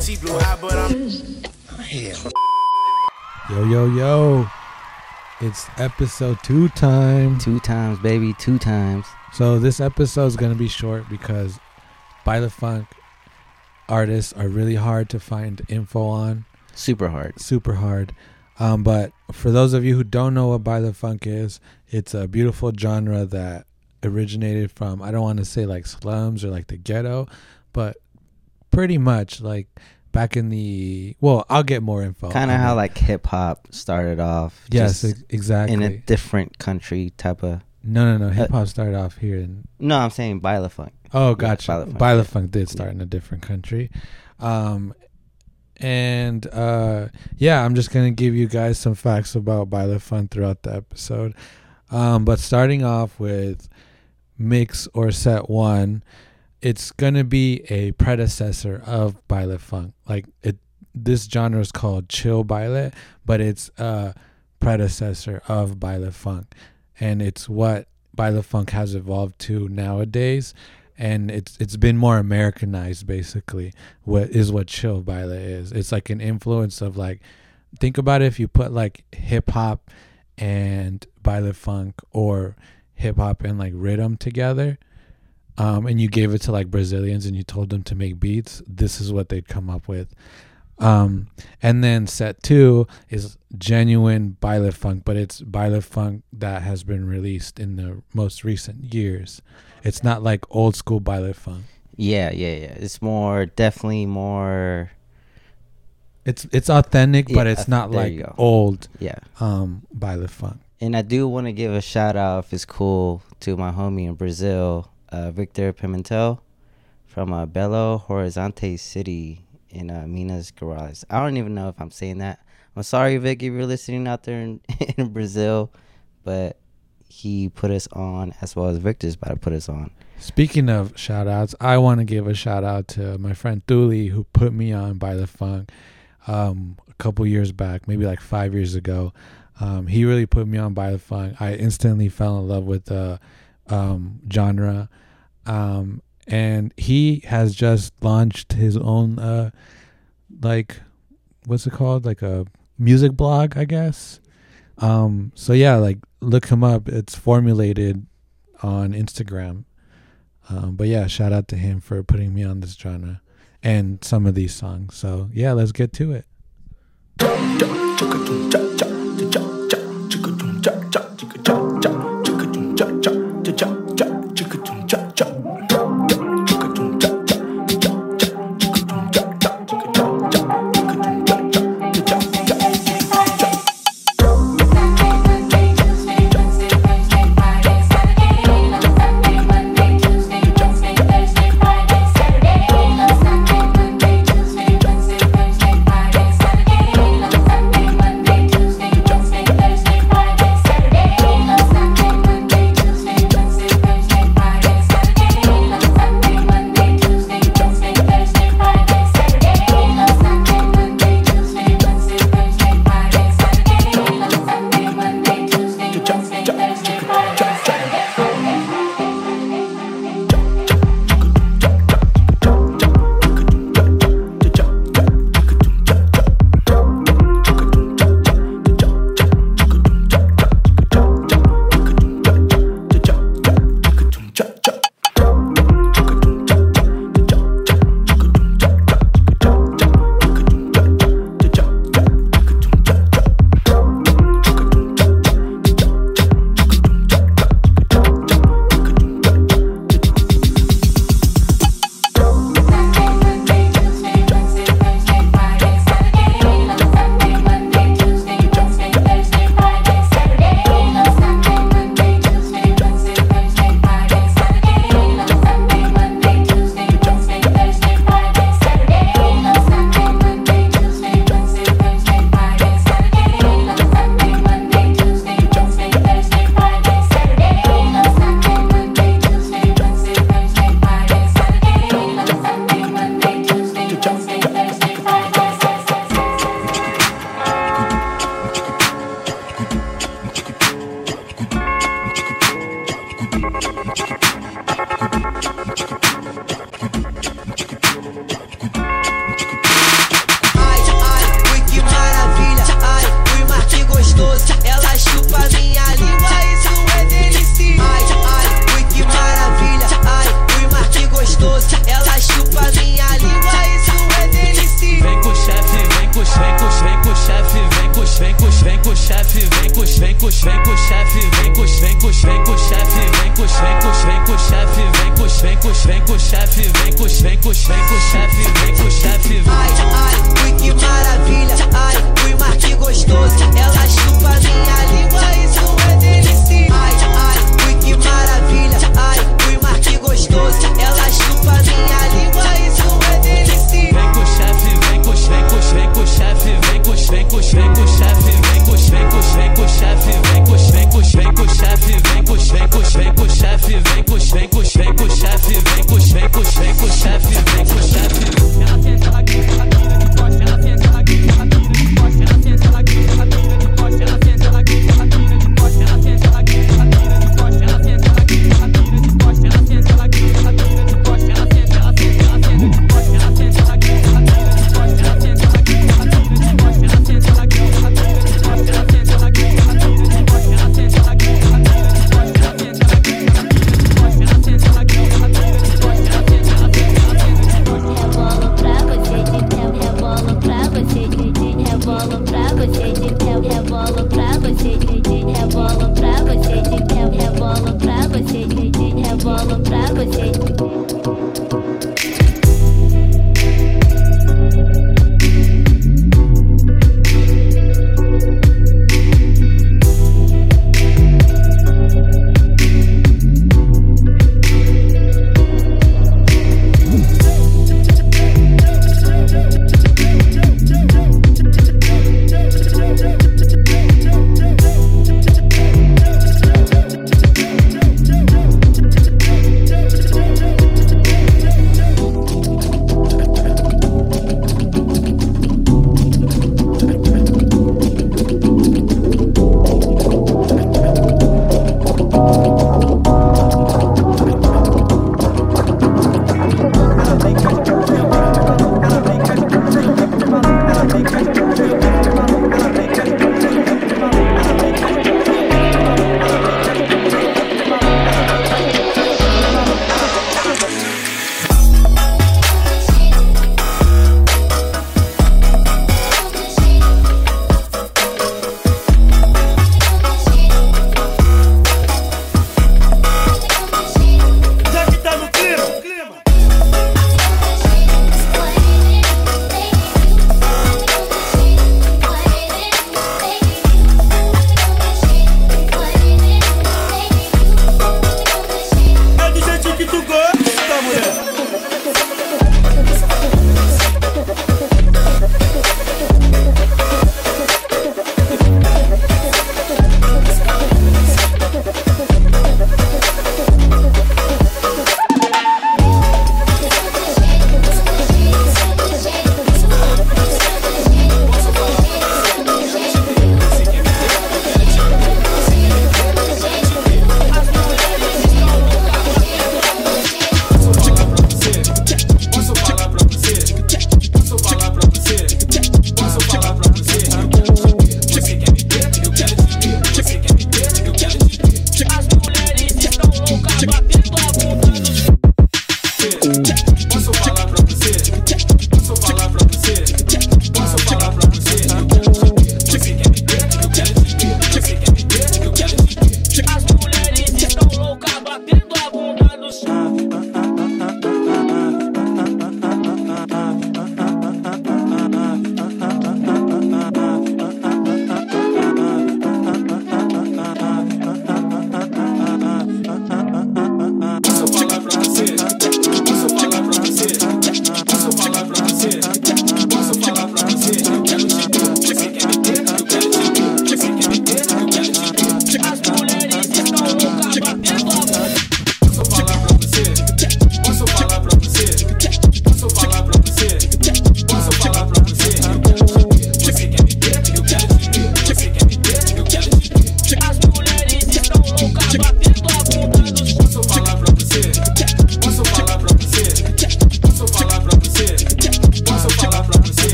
T blue eye, but I'm. Yo, yo, yo. It's episode two time. Two times, baby, two times. So this episode is going to be short because Baile Funk artists are really hard to find info on. Super hard. Super hard. Um, but for those of you who don't know what Baile Funk is, it's a beautiful genre that originated from, I don't want to say like slums or like the ghetto, but pretty much like back in the, well, I'll get more info. Kind of how like hip hop started off. Yes, just exactly. in a different country type of. no, no, no. Hip hop started off here in No, I'm saying Baile Funk. Oh, Yeah, gotcha. baile funk, Bylefunk, yeah. did start in a different country. Um, and uh, yeah, I'm just going to give you guys some facts about baile funk throughout the episode. Um, but starting off with mix or set one, it's to be a predecessor of baile funk. Like it, this genre is called chill baile, but it's a predecessor of baile funk. And it's what baile funk has evolved to nowadays and it's it's been more Americanized basically. What is what chill baile is? It's like an influence of like think about it if you put like hip hop and baile funk or hip hop and like rhythm together. Um, and you gave it to like Brazilians and you told them to make beats, this is what they'd come up with. Um, and then set two is genuine baile funk, but it's baile funk that has been released in the most recent years. It's not like old school baile funk. Yeah, yeah, yeah. It's more, definitely more. It's it's authentic, but it's not like old Yeah. um baile funk. And I do want to give a shout out, if it's cool, to my homie in Brazil, uh, Victor Pimentel from uh, Belo Horizonte City in uh, Minas Gerais. I don't even know if I'm saying that. I'm sorry, Vic, if you're listening out there in, in Brazil, but he put us on as well as Victor's about to put us on. Speaking of shout outs, I want to give a shout out to my friend Thuli who put me on baile funk um a couple years back, maybe like five years ago. Um, he really put me on baile funk. I instantly fell in love with the um, genre. Um, and he has just launched his own, uh, like, what's it called? Like a music blog, I guess. Um, so yeah, like look him up. It's formulated on Instagram. Um, but yeah, shout out to him for putting me on this genre and some of these songs. So yeah, let's get to it. vem com, vem com o chefe, vem com, vem com, vem com o chefe, vem com o chefe. Ai, ai, ui que maravilha, ai, ui mas que gostoso. Ela chupa minha língua, isso é delícia. Ai, ai, ui que maravilha, ai, ui mas que gostoso. Ela chupa minha língua, isso é delícia. Vem com o chefe, vem com, vem com, vem com o chefe, vem com, vem com, vem com o chefe, vem com, vem com, vem com o chefe, vem com, vem com, vem com o chefe, vem com, vem com, vem com o chefe, vem com F you.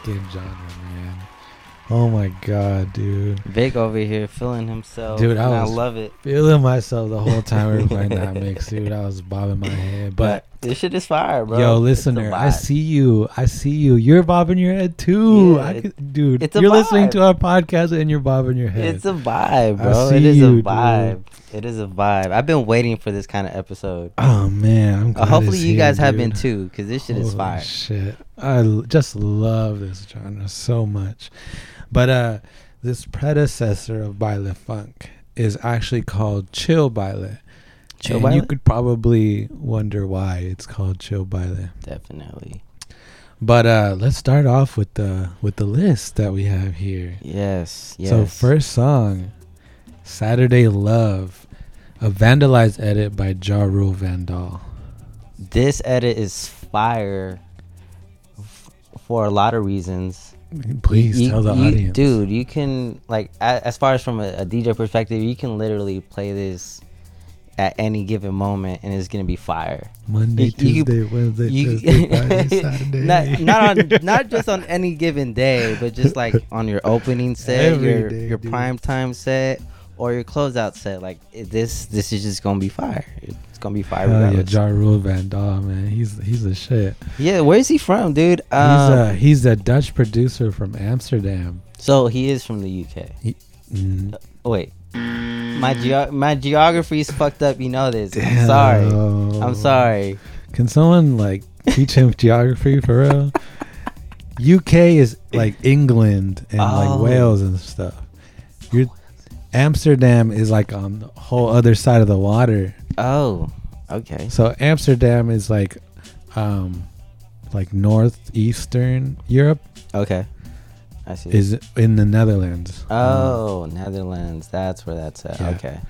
Fucking genre, man. Oh my god, dude. Vic over here feeling himself. Dude, I and I love it. Feeling myself the whole time we were playing that mix, dude. I was bobbing my head. But this shit is fire, bro. yo, listener, I see you. I see you. You're bobbing your head too. Yeah, I could, dude, it's you're listening to our podcast and you're bobbing your head. It's a vibe, bro. It is you, a dude. vibe. It is a vibe. I've been waiting for this kind of episode. oh man, I'm Uh, hopefully you here, guys have been too, because this shit is fire. Shit, I l- just love this genre so much. But uh, this predecessor of baile funk is actually called chill baile. Chill and you could probably wonder why it's called chill baile. Definitely. But uh, let's start off with the with the list that we have here. Yes. Yes. So first song, Saturday Love, a vandalized edit by Jarreau Vandal. this edit is fire f- for a lot of reasons. Please You- tell the you- audience, dude. You can like, a, as far as from a, a DJ perspective, you can literally play this at any given moment, and it's gonna be fire. Monday, you- you- Tuesday, Wednesday, You, Thursday, Friday, Saturday. not not on not just on any given day, but just like on your opening set, Every your day, your dude. prime time set, or your closeout set. Like this, this is just gonna be fire. It's gonna be fire. Hell yeah. Jarreau Vandal, man. He's he's the shit. Yeah, where's he from, dude? he's Um, a he's a Dutch producer from Amsterdam. so he is from the UK. Mm, Oh, wait, my geo- my geography is fucked up. You know this. I'm sorry. I'm sorry. Can someone like teach him geography for real? UK is like England and Oh. like Wales and stuff. You're, Amsterdam is like on the whole other side of the water. Oh, okay. So Amsterdam is like um like northeastern Europe Okay, I see. is in the Netherlands. oh, Netherlands. That's where that's at. Yeah. Okay.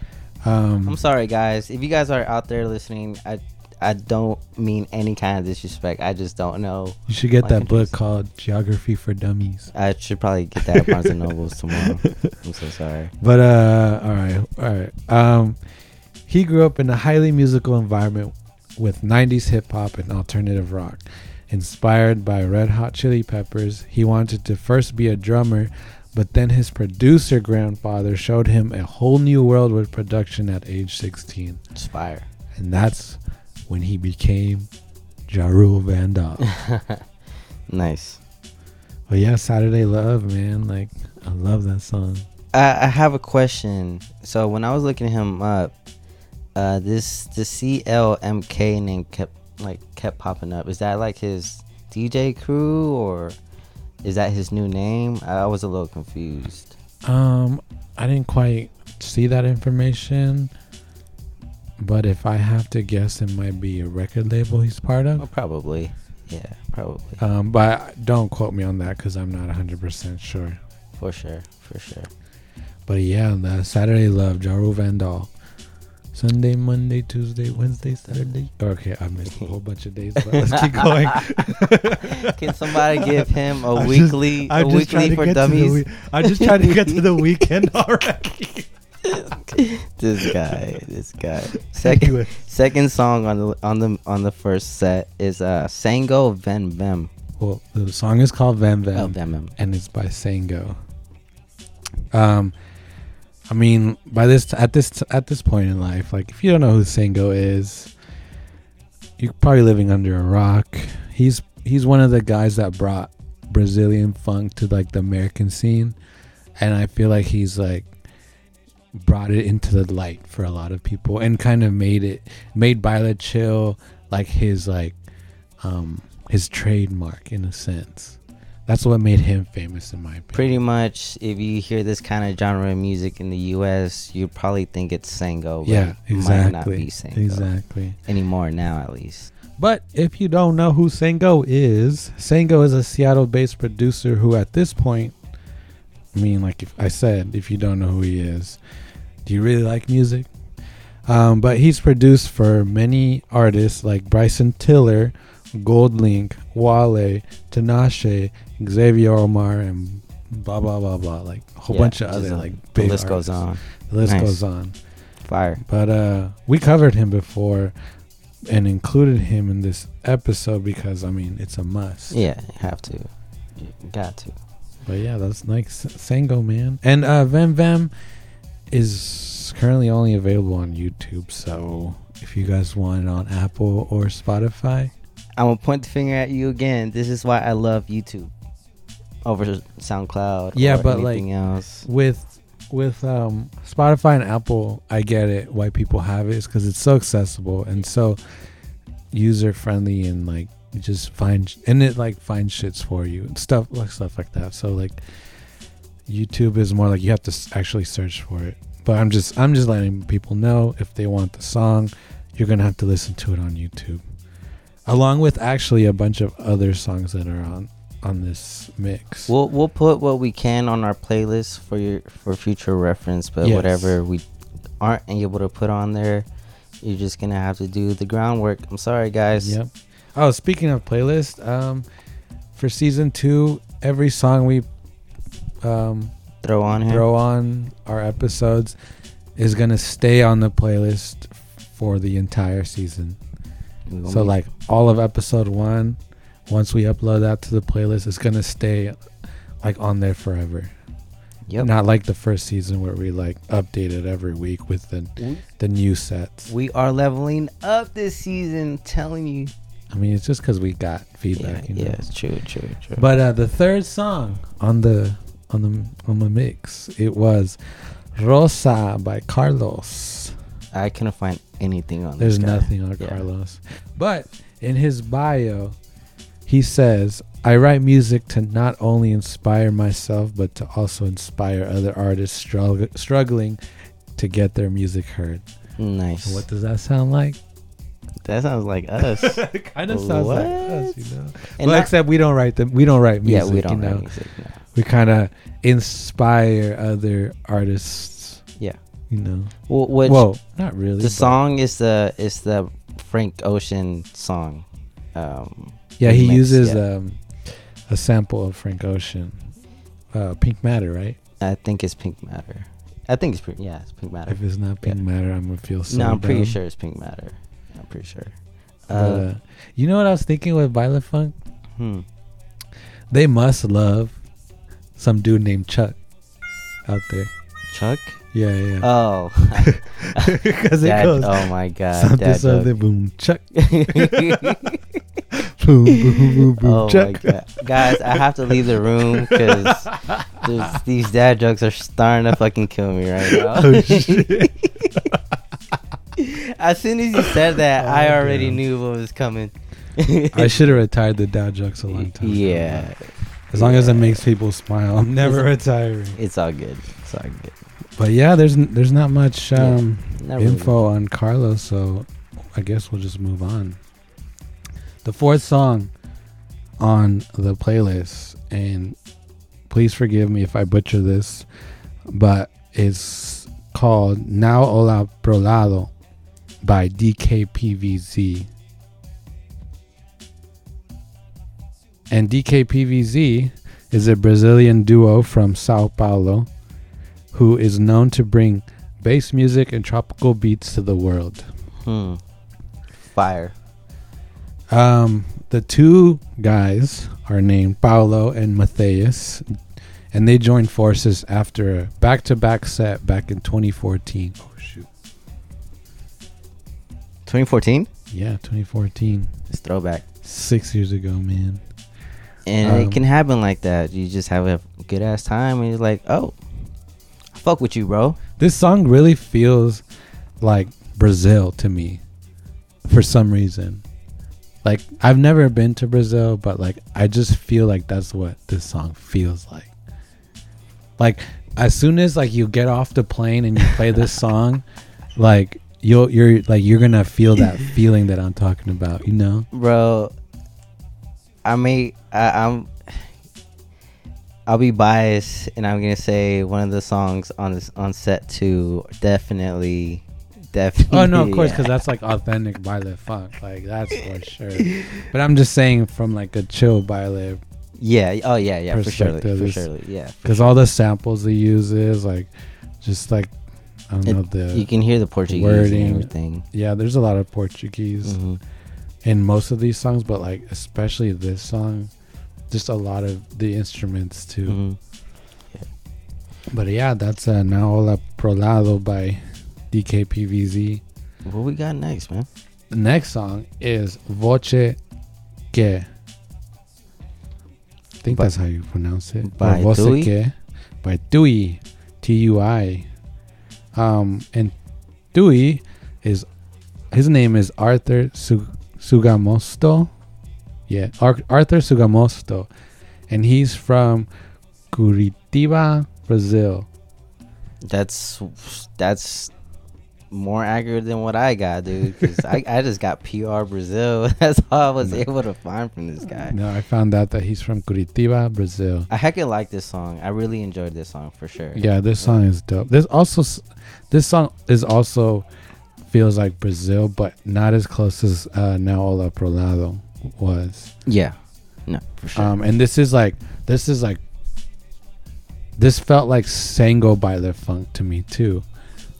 Um, I'm sorry, guys. If you guys are out there listening, I I don't mean any kind of disrespect. I just don't know. you should get that book called Geography for Dummies. I should probably get that at Barnes and Nobles tomorrow. I'm so sorry. But uh all right, all right. Um he grew up in a highly musical environment with 90s hip hop and alternative rock. Inspired by Red Hot Chili Peppers, he wanted to first be a drummer, but then his producer grandfather showed him a whole new world with production at age 16. It's fire. And that's when he became Jarreau Vandal. nice. but yeah, Saturday Love, man. Like, I love that song. I, I have a question. So when I was looking him up, uh, this the CLMK name kept like kept popping up. Is that like his DJ crew or is that his new name? I was a little confused. Um, I didn't quite see that information, but if I have to guess, it might be a record label he's part Oh, of. probably. Yeah, probably. Um, but don't quote me on that because I'm not 100% sure. For sure. For sure. But yeah, the Saturday Love, Jarreau Vandal. Sunday, Monday, Tuesday, Wednesday, Saturday. Okay, I missed a whole bunch of days, but let's keep going. Can somebody give him a just- weekly a just weekly for get to the dummies? wee- I'm just trying to get to the weekend already. this guy, this guy. Second Anyway. second song on the on the on the first set is uh Sango Ven Vem. Well, the song is called Van Van. Oh, Vem Vem. and it's by Sango. Um, I mean, by this at this at this point in life, like if you don't know who Sango is, you're probably living under a rock. He's he's one of the guys that brought Brazilian funk to like the American scene, and I feel like he's like brought it into the light for a lot of people and kind of made it made Baila Chill like his like um his trademark in a sense. That's what made him famous in my opinion. Pretty much, if you hear this kind of genre of music in the U.S., you'd probably think it's Sango. But yeah, it might not exactly. be Sango Exactly. anymore now, at least. But if you don't know who Sango is, Sango is a Seattle-based producer who, at this point, I mean, like if I said, if you don't know who he is, do you really like music? Um, but he's produced for many artists like Bryson Tiller, Goldlink, Wale, Tinashe, Xavier Omar, and blah blah blah blah. Like a whole Yeah, bunch of other a- like the big list goes on. The list Nice. goes on. Fire. But uh, we covered him before. and included him in this episode because I mean it's a must. Yeah, you have to. You got to. But yeah, that's like Sango, man. And uh, Vem Vem is currently only available on YouTube. So if you guys want it on Apple or Spotify, I'm gonna point the finger at you again. This is why I love YouTube over SoundCloud. Yeah, or but, like, anything else. with with um, Spotify and Apple, I get it why people have it is because it's so accessible and so user friendly and like you just find and it like finds shits for you and stuff like stuff like that. So like YouTube is more like you have to actually search for it. But I'm just I'm just letting people know if they want the song, you're gonna have to listen to it on YouTube, along with actually a bunch of other songs that are on on this mix. We'll we'll put what we can on our playlist for your for future reference, but Yes. whatever we aren't able to put on there, you're just gonna have to do the groundwork. I'm sorry, guys. Yep. Oh, speaking of playlist, um, for season two, every song we um Throw on throw on our episodes is gonna stay on the playlist for the entire season. So like all of episode one, once we upload that to the playlist, it's gonna stay like on there forever. yep. Not like the first season where we like updated every week with the the new sets. we are leveling up this season. Telling you. I mean, it's just because we got Yeah, feedback. you know? yeah, it's true, true, true. But uh, the third song on the on the on the mix, it was Rosa by Carlos. I couldn't find anything on There's this nothing on Yeah. Carlos. But in his bio, he says, "I write music to not only inspire myself, but to also inspire other artists strugg- struggling to get their music heard." Nice. What does that sound like? that sounds like us. kind of sounds like us, you know. And well, except we don't write them. We don't write music. yeah, we don't you know? write music. No. we kind of inspire other artists. Yeah. You know. Well, which well, not really. the but- song is the is the Frank Ocean song. Um, Yeah, he uses yeah. um, a sample of Frank Ocean, uh, Pink Matter, right? I think it's Pink Matter. I think it's Pink. Yeah, it's Pink Matter. If it's not Pink Matter, I'm gonna feel so. no, I'm pretty sure it's Pink Matter. I'm pretty sure. Uh, uh, you know what I was thinking with Baile Funk? hmm. They must love some dude named Chuck out there. Chuck. Yeah, yeah. Oh, Because it goes oh my God, something, dad something, boom, Chuck, boom, boom, boom, boom, oh my god, guys! I have to leave the room because these dad jokes are starting to fucking kill me right now. Oh shit! as soon as you said that, Oh, I already damn. knew what was coming. I should have retired the dad jokes a long time. ago. Yeah, As long as it makes people smile, I'm never retiring. it's all good. It's all good. But yeah, there's n- there's not much Yeah, um, Not really. info on Carlos, so I guess we'll just move on. The fourth song on the playlist, and please forgive me if I butcher this, but it's called Now Hola Prolado by DKPVZ. And DKPVZ is a Brazilian duo from Sao Paulo who is known to bring bass music and tropical beats to the world. Hmm. Fire. Um, the two guys are named Paulo and Matthias, and they joined forces after a back-to-back set back in 2014. Oh shoot! 2014. Yeah, 2014. It's throwback, Six years ago, man. and Um, it can happen like that. You just have a good ass time, and you're like, oh, fuck with you, bro. This song really feels like Brazil to me, for some reason. Like I've never been to Brazil, but like I just feel like that's what this song feels like. Like as soon as like you get off the plane and you play this song, like you'll you're like you're gonna feel that feeling that I'm talking about, you know? bro. I may I, I'm I'll be biased and I'm gonna say one of the songs on this on set two definitely definitely Oh no, of course, because that's like authentic baile funk, like that's for sure. But I'm just saying from like a chill baile yeah oh yeah yeah for sure for sure yeah because all the samples he uses like just like I don't It- know the you can hear the Portuguese wording. and everything. yeah. There's a lot of Portuguese hmm in most of these songs, but like especially this song, just a lot of the instruments too. hmm But yeah, that's uh, Now Hola Prolado by DKPVZ. What we got next, man? The next song is Voce Que. I think By- that's how you pronounce it. By Voce Tui? Que by Tui. T U I. Um, and Tui is his name is Arthur Su- Sugamosto. Yeah, Ar- Arthur Sugamosto. And he's from Curitiba, Brazil. That's that's more accurate than what I got, dude. Because I, I just got PR Brazil. That's all I was able to find from this guy. No, I found out that he's from Curitiba, Brazil. I heckin' like this song. I really enjoyed this song for sure. Yeah, this song is dope. This also, this song is also feels like Brazil, but not as close as uh, Now Hola Prolado was. Yeah. No, for sure. Um, and this is like this is like this felt like Sango baile funk to me too.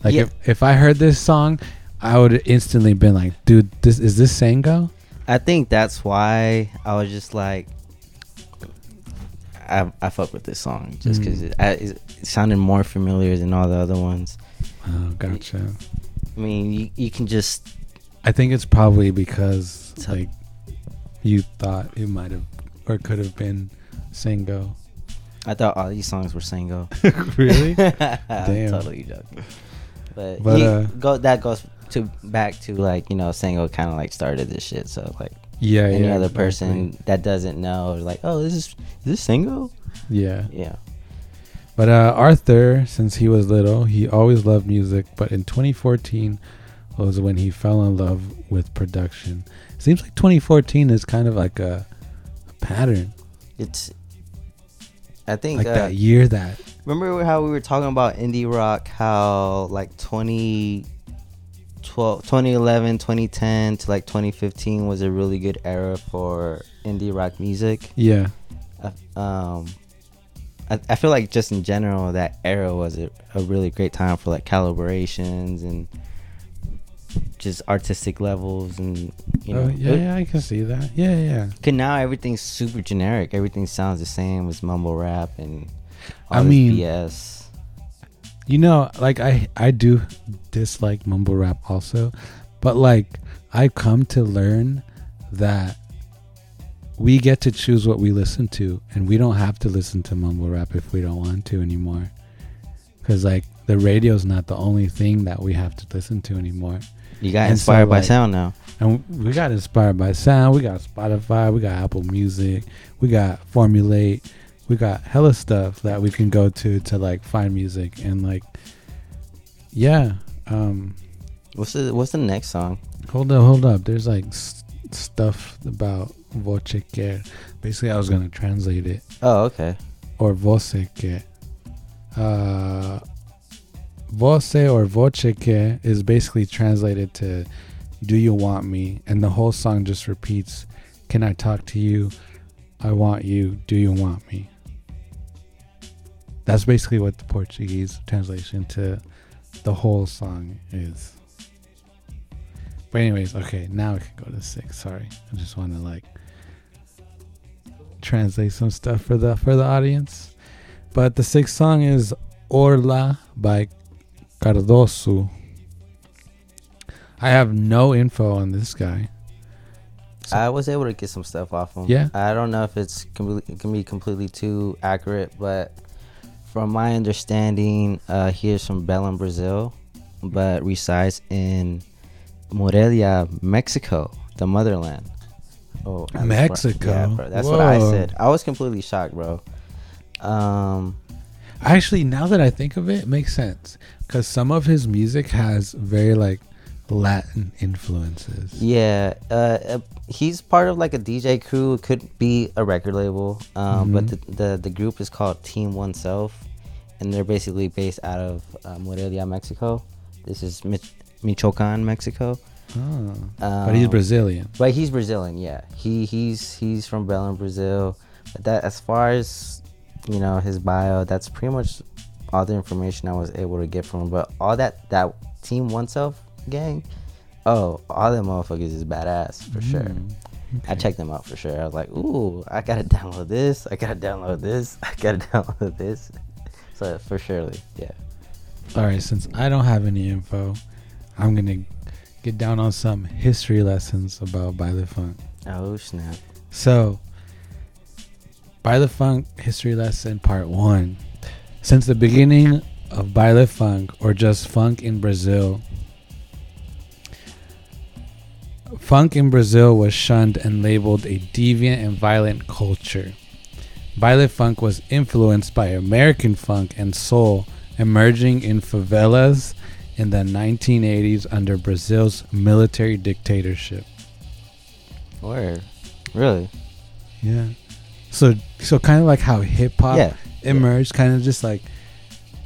Like Yeah. if if I heard this song, I would instantly been like, dude, this is this Sango? I think that's why I was just like, I I fuck with this song just because Mm. it, it, it sounded more familiar than all the other ones. Oh, gotcha. I mean, you you can just I think it's probably because like you thought it might have or could have been Sango. I thought all these songs were Sango. really? Damn. totally joking. But, But, he, uh, go that goes to back to like you know Sango kind of like started this shit. So like Yeah, any yeah. other exactly. person that doesn't know, like oh this is is this Sango? Yeah. Yeah. But uh, Arthur, since he was little, he always loved music. But in 2014 was when he fell in love with production. Seems like 2014 is kind of like a, a pattern, It's. I think like uh, that year that. Remember how we were talking about indie rock? How like 2012, 2011, 2010 to like 2015 was a really good era for indie rock music. Yeah, Uh, um, I, I feel like just in general that era was a, a really great time for like calibrations and just artistic levels and you oh, know oh, yeah, it- yeah, I can see that. Yeah, yeah. Cause now everything's super generic. Everything sounds the same as mumble rap and I mean- BS. You know, like I I do dislike mumble rap also, but like I've come to learn that we get to choose what we listen to, and we don't have to listen to mumble rap if we don't want to anymore. Because like the radio's not the only thing that we have to listen to anymore. You got And so, inspired by like- sound now. And we got inspired by sound. We got Spotify. We got Apple Music. We got Formulate. We got hella stuff that we can go to to like find music and like, yeah. Um, What's the What's the next song? hold up, hold up. There's like s- stuff about voce que. Basically, I was gonna translate it Oh, okay. or voce que. Uh, voce or voce que is basically translated to "Do you want me?" and the whole song just repeats, "Can I talk to you? I want you. Do you want me?" That's basically what the Portuguese translation to the whole song is. But anyways, okay, now we can go to six. Sorry, I just want to like translate some stuff for the for the audience. But the sixth song is Orla by Cardoso. I have no info on this guy. So- I was able to get some stuff off him. Yeah? I don't know if it's completely, can be completely too accurate, but from my understanding, uh, he is from Belém, Brazil, but resides in Morelia, Mexico, the motherland. Oh, Mexico? Yeah, bro, that's what I said. I was completely shocked, bro. Um, Actually, now that I think of it, it makes sense because some of his music has very like Latin influences. Yeah, uh, uh, he's part of like a DJ crew. It could be a record label, um, but the, the the group is called Team Oneself, and they're basically based out of uh, Morelia, Mexico. This is Mich- Michoacan, Mexico. Oh. but he's Um, Brazilian. But he's Brazilian, yeah. He he's he's from Belém, Brazil. But that as far as you know his bio, that's pretty much all the information I was able to get from 'em. But all that that team one self gang, oh, all them motherfuckers is badass for sure. Mm, I checked them out for sure. I was like, ooh, I gotta download this. I gotta download this. I gotta download this. So for surely, yeah. All right, since I don't have any info, I'm gonna get down on some history lessons about Baile Funk. Oh snap! So, Baile Funk history lesson part one. Since the beginning of Baile Funk, or just funk in Brazil, funk in Brazil was shunned and labeled a deviant and violent culture. Baile Funk was influenced by American funk and soul, emerging in favelas in the 1980s under Brazil's military dictatorship. Word, really? Yeah. So so kind of like how hip hop Yeah. Emerged, kind of just like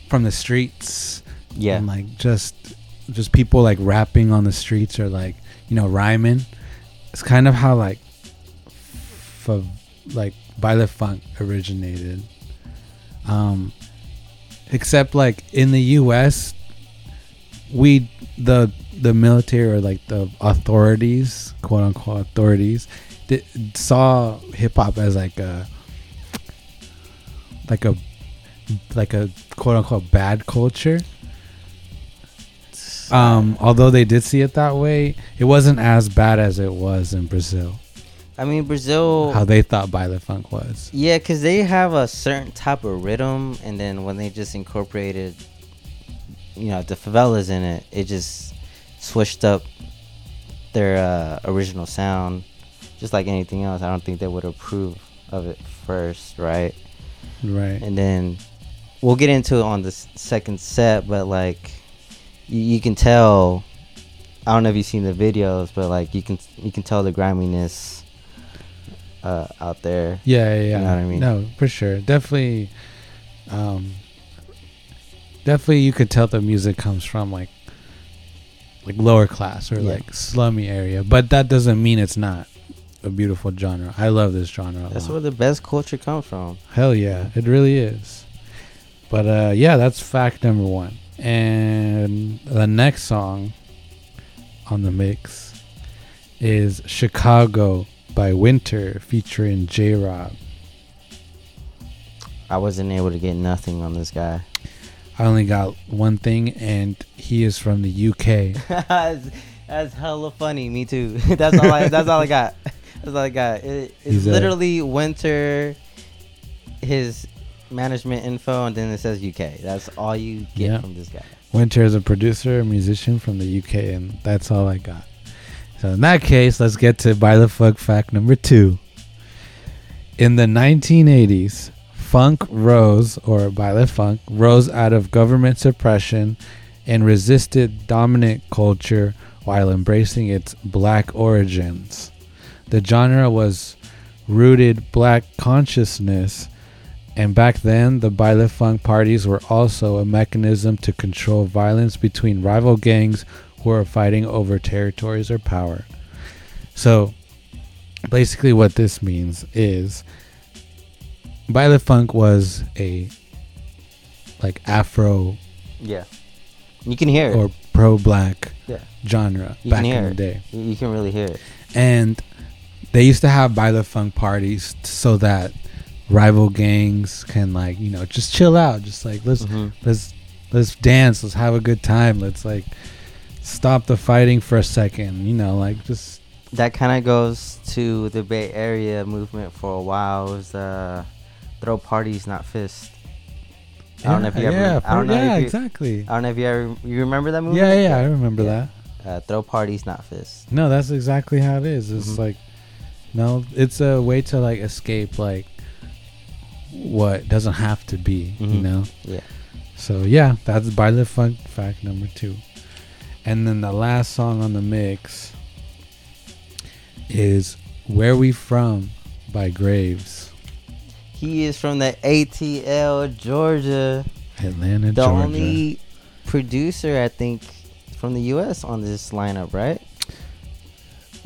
from the streets. Yeah. And like just just people like rapping on the streets or like you know rhyming. It's kind of how like f- like baile funk originated. Um, except like in the U.S., we the the military or like the authorities, quote unquote authorities, di- saw hip hop as like a like a like a quote unquote bad culture. Um, although they did see it that way, it wasn't as bad as it was in Brazil. I mean, Brazil. How they thought baile funk was. Yeah, because they have a certain type of rhythm, and then when they just incorporated, you know, the favelas in it, it just switched up their uh, original sound. Just like anything else, I don't think they would approve of it first, right? Right. And then we'll get into it on the second set, but like you, you can tell. I don't know if you've seen the videos, but like you can you can tell the griminess uh, out there. Yeah, yeah, yeah. know what I mean? No, for sure. Definitely um definitely you could tell the music comes from like like lower class or Yeah. like slummy area, but that doesn't mean it's not a beautiful genre. I love this genre. That's where the best culture comes from. Hell yeah, it really is. But uh yeah, that's fact number 1. And the next song on the mix is Chicago by Winter featuring J-Rob. I wasn't able to get nothing on this guy. I only got one thing, and he is from the UK. that's, that's hella funny. Me too. that's all. I, that's all I got. That's all I got. It, it's He's a- literally Winter, his management info, and then it says UK. That's all you get Yeah. from this guy. Winter is a producer, a musician from the UK, and that's all I got. So in that case, let's get to baile funk fact number two. In the 1980s, funk rose, or baile funk, rose out of government suppression and resisted dominant culture while embracing its black origins. The genre was rooted black consciousness, and back then the baile funk parties were also a mechanism to control violence between rival gangs who are fighting over territories or power. So, basically, what this means is baile funk was a like Afro Yeah, you can hear it. or pro black Yeah. genre you back in the day. You, you can really hear it. and they used to have baile funk parties so that rival gangs can like you know just chill out just like let's Mhm. let's let's dance let's have a good time let's like stop the fighting for a second you know like just That kind of goes to the Bay Area movement for a while. It was uh, throw parties, not fists. I don't know if you ever. yeah, I don't know yeah you, exactly I don't know if you ever. You remember that movie? yeah yeah i remember Yeah. that Uh, throw parties, not fists. no that's exactly how it is it's Mhm. like no it's a way to like escape like what doesn't have to be you Mhm. know Yeah. So yeah, that's Baile Funk fact number two. And then the last song on the mix is Where We From by Graves. He is from the ATL, Georgia. Atlanta, The Georgia. only producer, I think, from the U.S. on this lineup, right?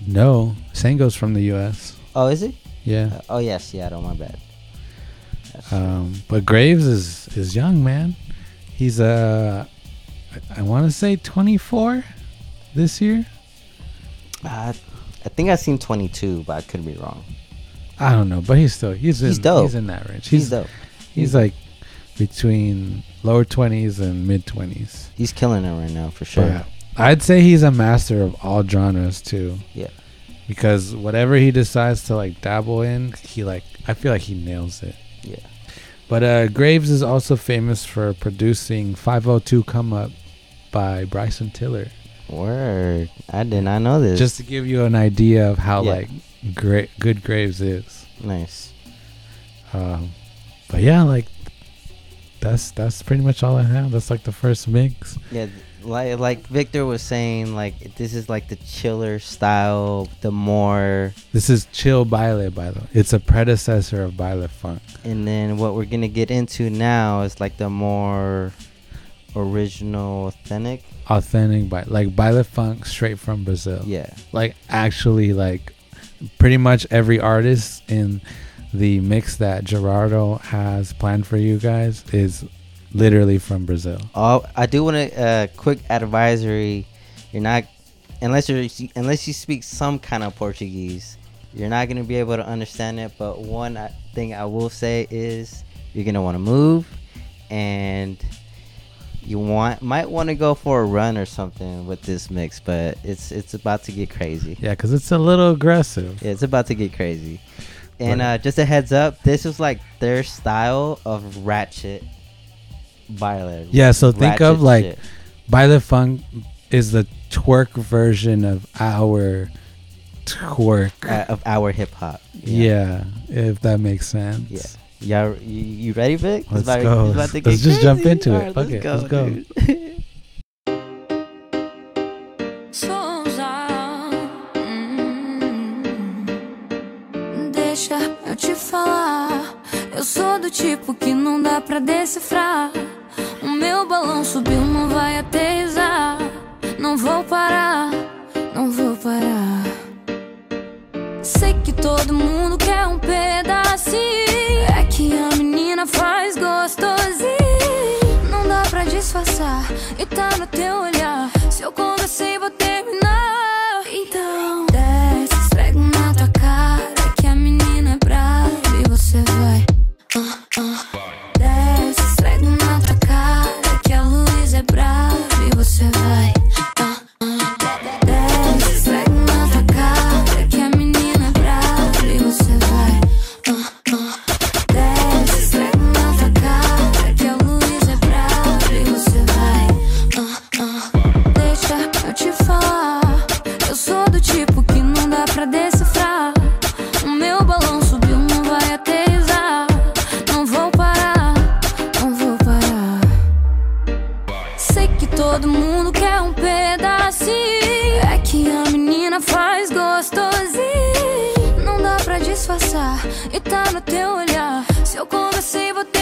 No, Sango's from the US. Oh, is he? Yeah. Uh, oh, yeah, Seattle. My bad. Um, but Graves is is young, man. He's uh, I, I want to say 24 this year. Uh, I think I seen 22, but I could be wrong. I don't know, but he's still he's in, He's dope. He's in that range. He's, He's dope. he's like between lower 20s and mid 20s. He's killing it right now for sure. But I'd say he's a master of all genres too. Yeah. Because whatever he decides to like dabble in, he like I feel like he nails it. Yeah. But uh Graves is also famous for producing 502 Come Up by Bryson Tiller. Word. I did not know this. Just to give you an idea of how Yeah. like great good Graves is. nice. Um but yeah, like that's that's pretty much all I have. That's like the first mix. Yeah, like like Victor was saying, like this is like the chiller style, the more, This is Chill Baile by the way. It's a predecessor of Baile Funk. and then what we're gonna get into now is like the more original, authentic. Authentic by like Baile Funk straight from Brazil. Yeah, like actually like pretty much every artist in the mix that Gerardo has planned for you guys is literally from Brazil. all I do want to uh, quick advisory. You're not unless you're unless you speak some kind of Portuguese, you're not gonna be able to understand it. But one thing I will say is you're gonna want to move, and you want might want to go for a run or something with this mix. But it's it's about to get crazy. Yeah, because it's a little aggressive. Yeah, it's about to get crazy. And uh, just a heads up, this was like their style of ratchet baile. Yeah, so think of like shit. Baile Funk is the twerk version of our twerk. uh, of our hip hop. yeah. if that makes sense. Yeah. Y'all, you, you ready, Vic? It's Let's about- go. it's about Let's get just jump crazy. into it. Alright, Fuck it. Let's go. dude. Souza. Hum. Deixa eu te falar. Eu sou do tipo que não dá pra decifrar. O meu balão subiu, não vai aterrissar. Não vou parar, não vou parar. Sei que todo mundo quer um pedacinho. É que a menina faz gostosinho. Não dá pra disfarçar e tá no teu olhar. Se eu comecei, vou terminar. Brava no teu olhar. Se eu comecei, vou terminar.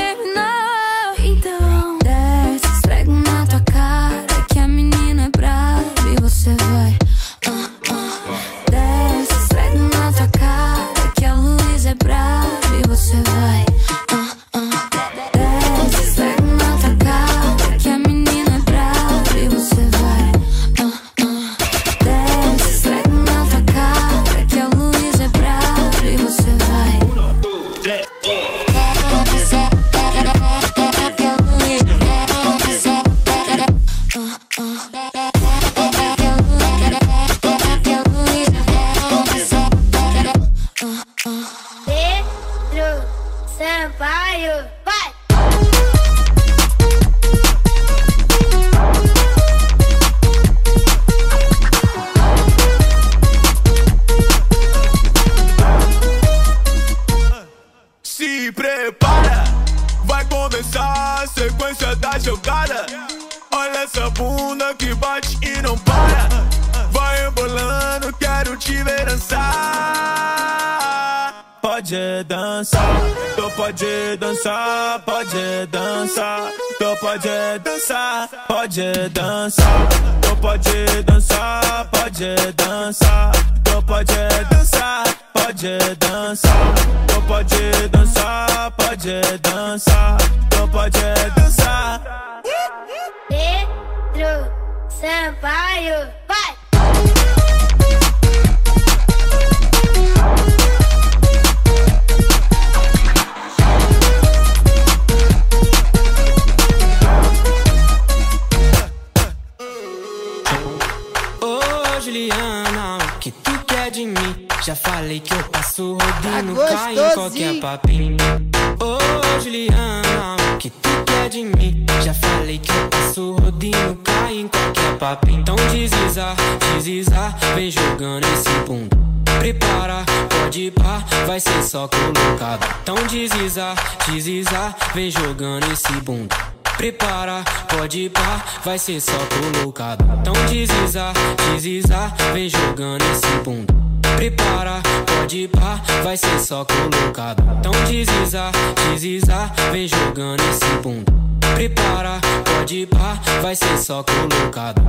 Vai ser só colocado. Então desliza, desliza, vem jogando esse bunda. Prepara, pode ir pá, vai ser só colocado. Então desliza, desliza, vem jogando esse bunda. Prepara, pode ir pá, vai ser só colocado.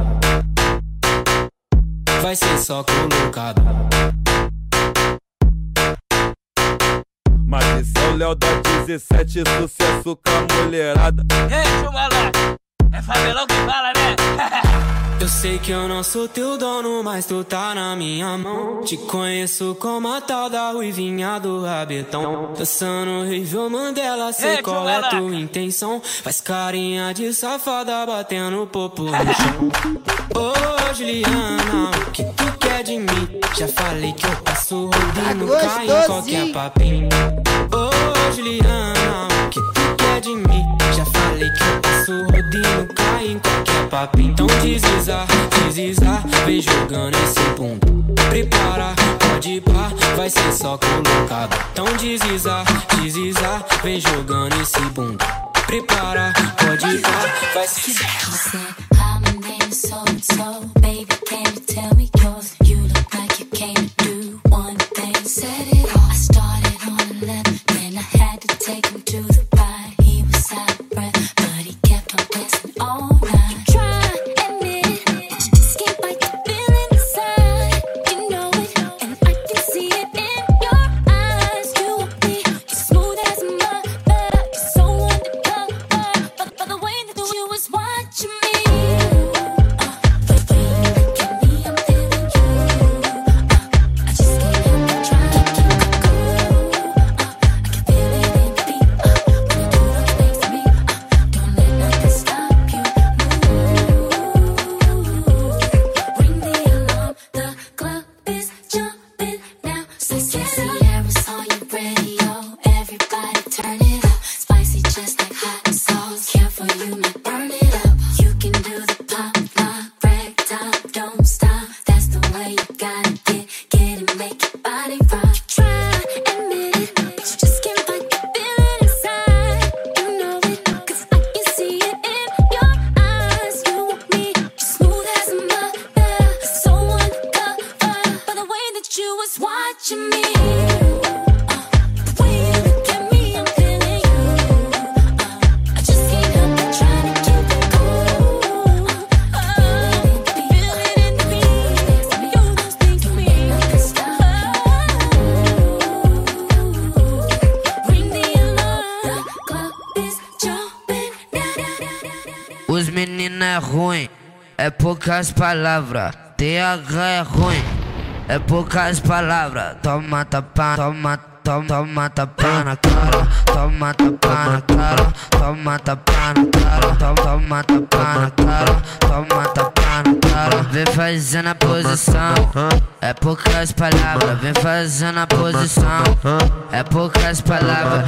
Vai ser só colocado. Mas esse é o Léo da 17, sucesso com a mulherada. Ei, chumalé! É favelão que fala, né? Eu sei que eu não sou teu dono, mas tu tá na minha mão. Te conheço como a tal da ruivinha do rabetão. Dançando Rível Mandela, sei Ei, qual é Tchulala. tua intenção. Faz carinha de safada batendo popo no chão. Ô Juliana, o que tu quer de mim? Já falei que eu passo rodinho, Tá cai em qualquer papinho. Ô Juliana, o que tu quer de mim? Falei que eu passo rodinho, cai em qualquer papinho. Então desliza, desliza, vem jogando esse bunda. Prepara, pode pá, vai ser só colocado. Então desliza, desliza, vem jogando esse bunda. Prepara, pode pá, vai ser só so so. Baby, take him to é ruim, é poucas palavras. TH é ruim, é poucas palavras. Toma tapa, toma, toma, toma tapa na cara. Toma tapa na cara, toma tapa na cara. Toma, toma tapa na cara, toma tapa na cara. Vem fazendo a posição, é poucas palavras. Vem fazendo a posição, é poucas palavras.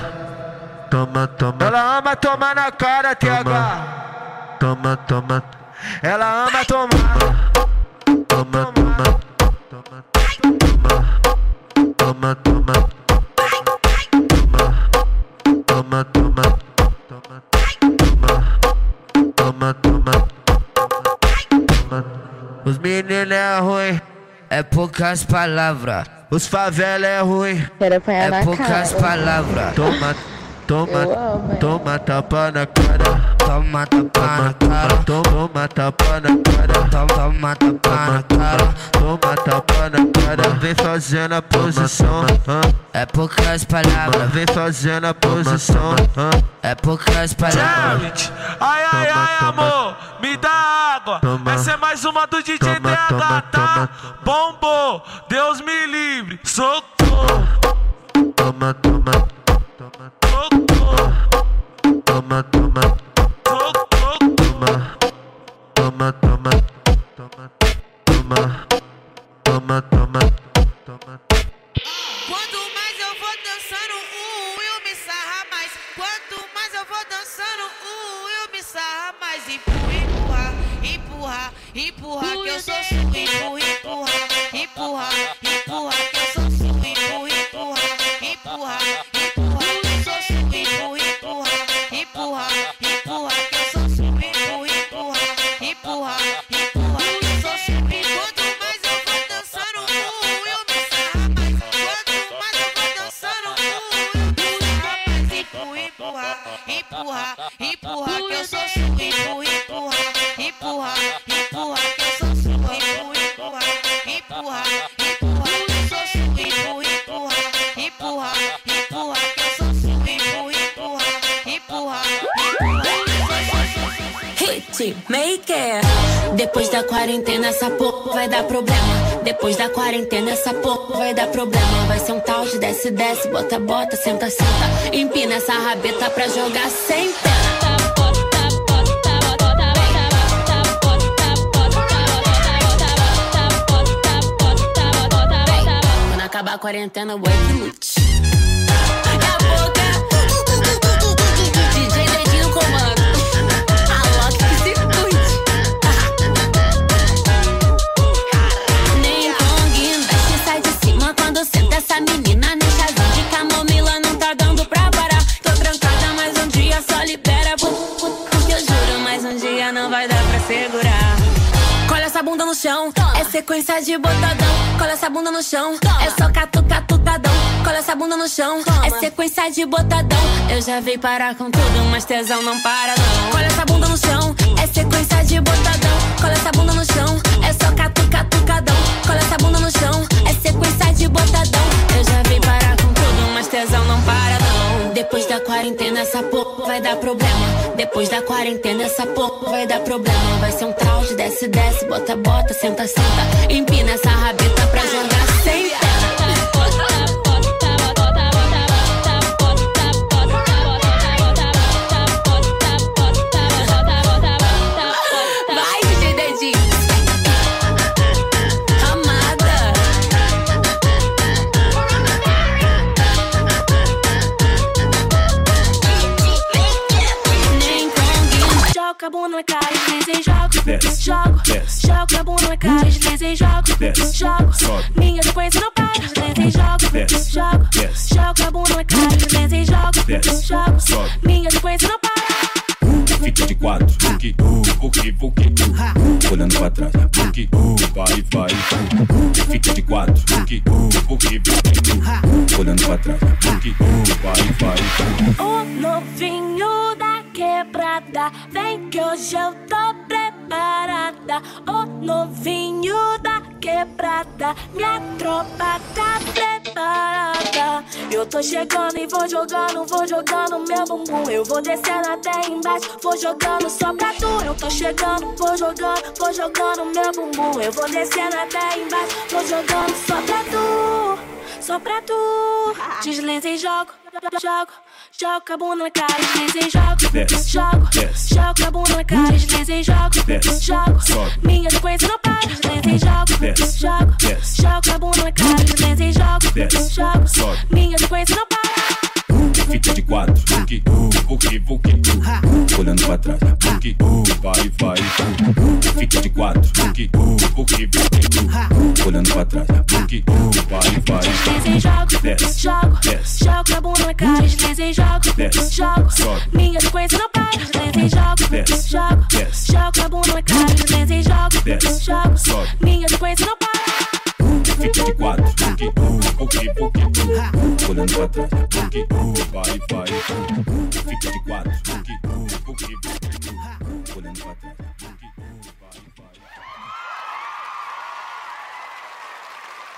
Toma, toma, Ela ama tomar na cara, TH. Toma, toma, Ela ama tomar. toma, toma, toma, toma, toma, toma, toma, toma, toma, toma, Os meninos é ruim, é poucas palavras. Os favela é ruim, é poucas palavras. toma, toma, toma tapa na cara, toma tapa na cara, toma tapa na cara, toma tapa na cara, toma tapa na cara, vem fazendo a posição, é poucas palavras, vem fazendo a posição, é poucas palavras. Ai, ai, ai, amor, me dá água. Essa é mais uma do DJ DH, tá? Bombou, Deus me livre, socorro. Toma, toma, toma, toma, toma, toma, toma, toma, toma, toma, toma, toma, toma. Quanto mais eu vou dançando, uh, eu me sarra mais. Quanto mais eu vou dançando, uh, eu me sarra mais. Empurra, empurra, empurra, empurra, que eu sou sua. Empurra, empurra, empurra, empurra, que eu sou sua. Empurra, empurra, empurrar, empurrar, que eu sou sua, empurra, empurrar, empurrar, empurrar, que eu sou sua, empurra, empurrar, empurrar, que eu sou sua, empurra, empurrar, empurrar, empurrar, que eu sou sua, empurra, empurrar, empurrar, empurrar. Hit Maker. Depois da quarentena essa porra vai dar problema. Depois da quarentena, essa porra vai dar problema. Vai ser um tal de desce, desce, bota, bota, senta, senta. Empina essa rabeta pra jogar sem pena. Quando acabar a quarentena, o chão, é sequência de botadão. Cola essa bunda no chão, é só catu catucadão. Cola essa bunda no chão, é sequência de botadão. Eu já vi parar com tudo, mas tesão não para não. Cola essa bunda no chão, é sequência de botadão. Cola essa bunda no chão, é só catu catucadão. Cola essa bunda no chão, é sequência de botadão. Eu já vi parar com tudo, mas tesão não para não. Depois da quarentena essa porra vai dar problema. Depois da quarentena essa porra vai dar problema. Vai ser um de desce, desce, bota, bota, senta, senta. Empina essa rabeta joga. Jogo, joga a bunda na cara, desliza e joga. Jogo, minha sequência não para, desliza e joga. Jogo, joga a bunda na cara, desliza e joga. Jogo, minha sequência não para. Fica de quatro, buque, uh, buque, buque, uh, olhando pra trás, buque, uh, vai, vai, uh, fica de quatro, buque, uh, buque, buque, uh, olhando pra trás, buque, uh, vai, vai, uh. O novinho da quebrada, vem que hoje eu tô preparada. O novinho da quebrada, minha tropa tá preparada. Eu tô chegando e vou jogando, vou jogando meu bumbum. Eu vou descendo até embaixo, vou jogando só pra tu. Eu tô chegando, vou jogando, vou jogando meu bumbum. Eu vou descendo até embaixo, vou jogando só pra tu, só pra tu. Desliza e jogo, jogo, jogo a bunda na cara, desliza e jogo, jogo, jogo a bunda na cara, desliza e jogo, jogo. Minha sequência não para, desliza e jogo, jogo, jogo a bunda na cara, desliza e jogo, jogo. Minha sequência não para. Fica de quatro, buque, buque, uh, olhando pra trás, uh, vai, vai, fica de quatro, buque, buque, uh, olhando pra trás, uh, vai, vai, desce, jogo, desce. jogo a bunda na cara, desliza e jogo, Desce, jogo. sobe. Minha sequência não para, desliza e jogo, Desce, jogo, desce. jogo a bunda na cara, desliza e jogo, Desce, jogo. sobe. Minha sequência não para. Fica de quatro, olhando pra trás. Buki, uh, vai, vai. Fica de quatro. Olhando pra trás. Uh, vai, vai.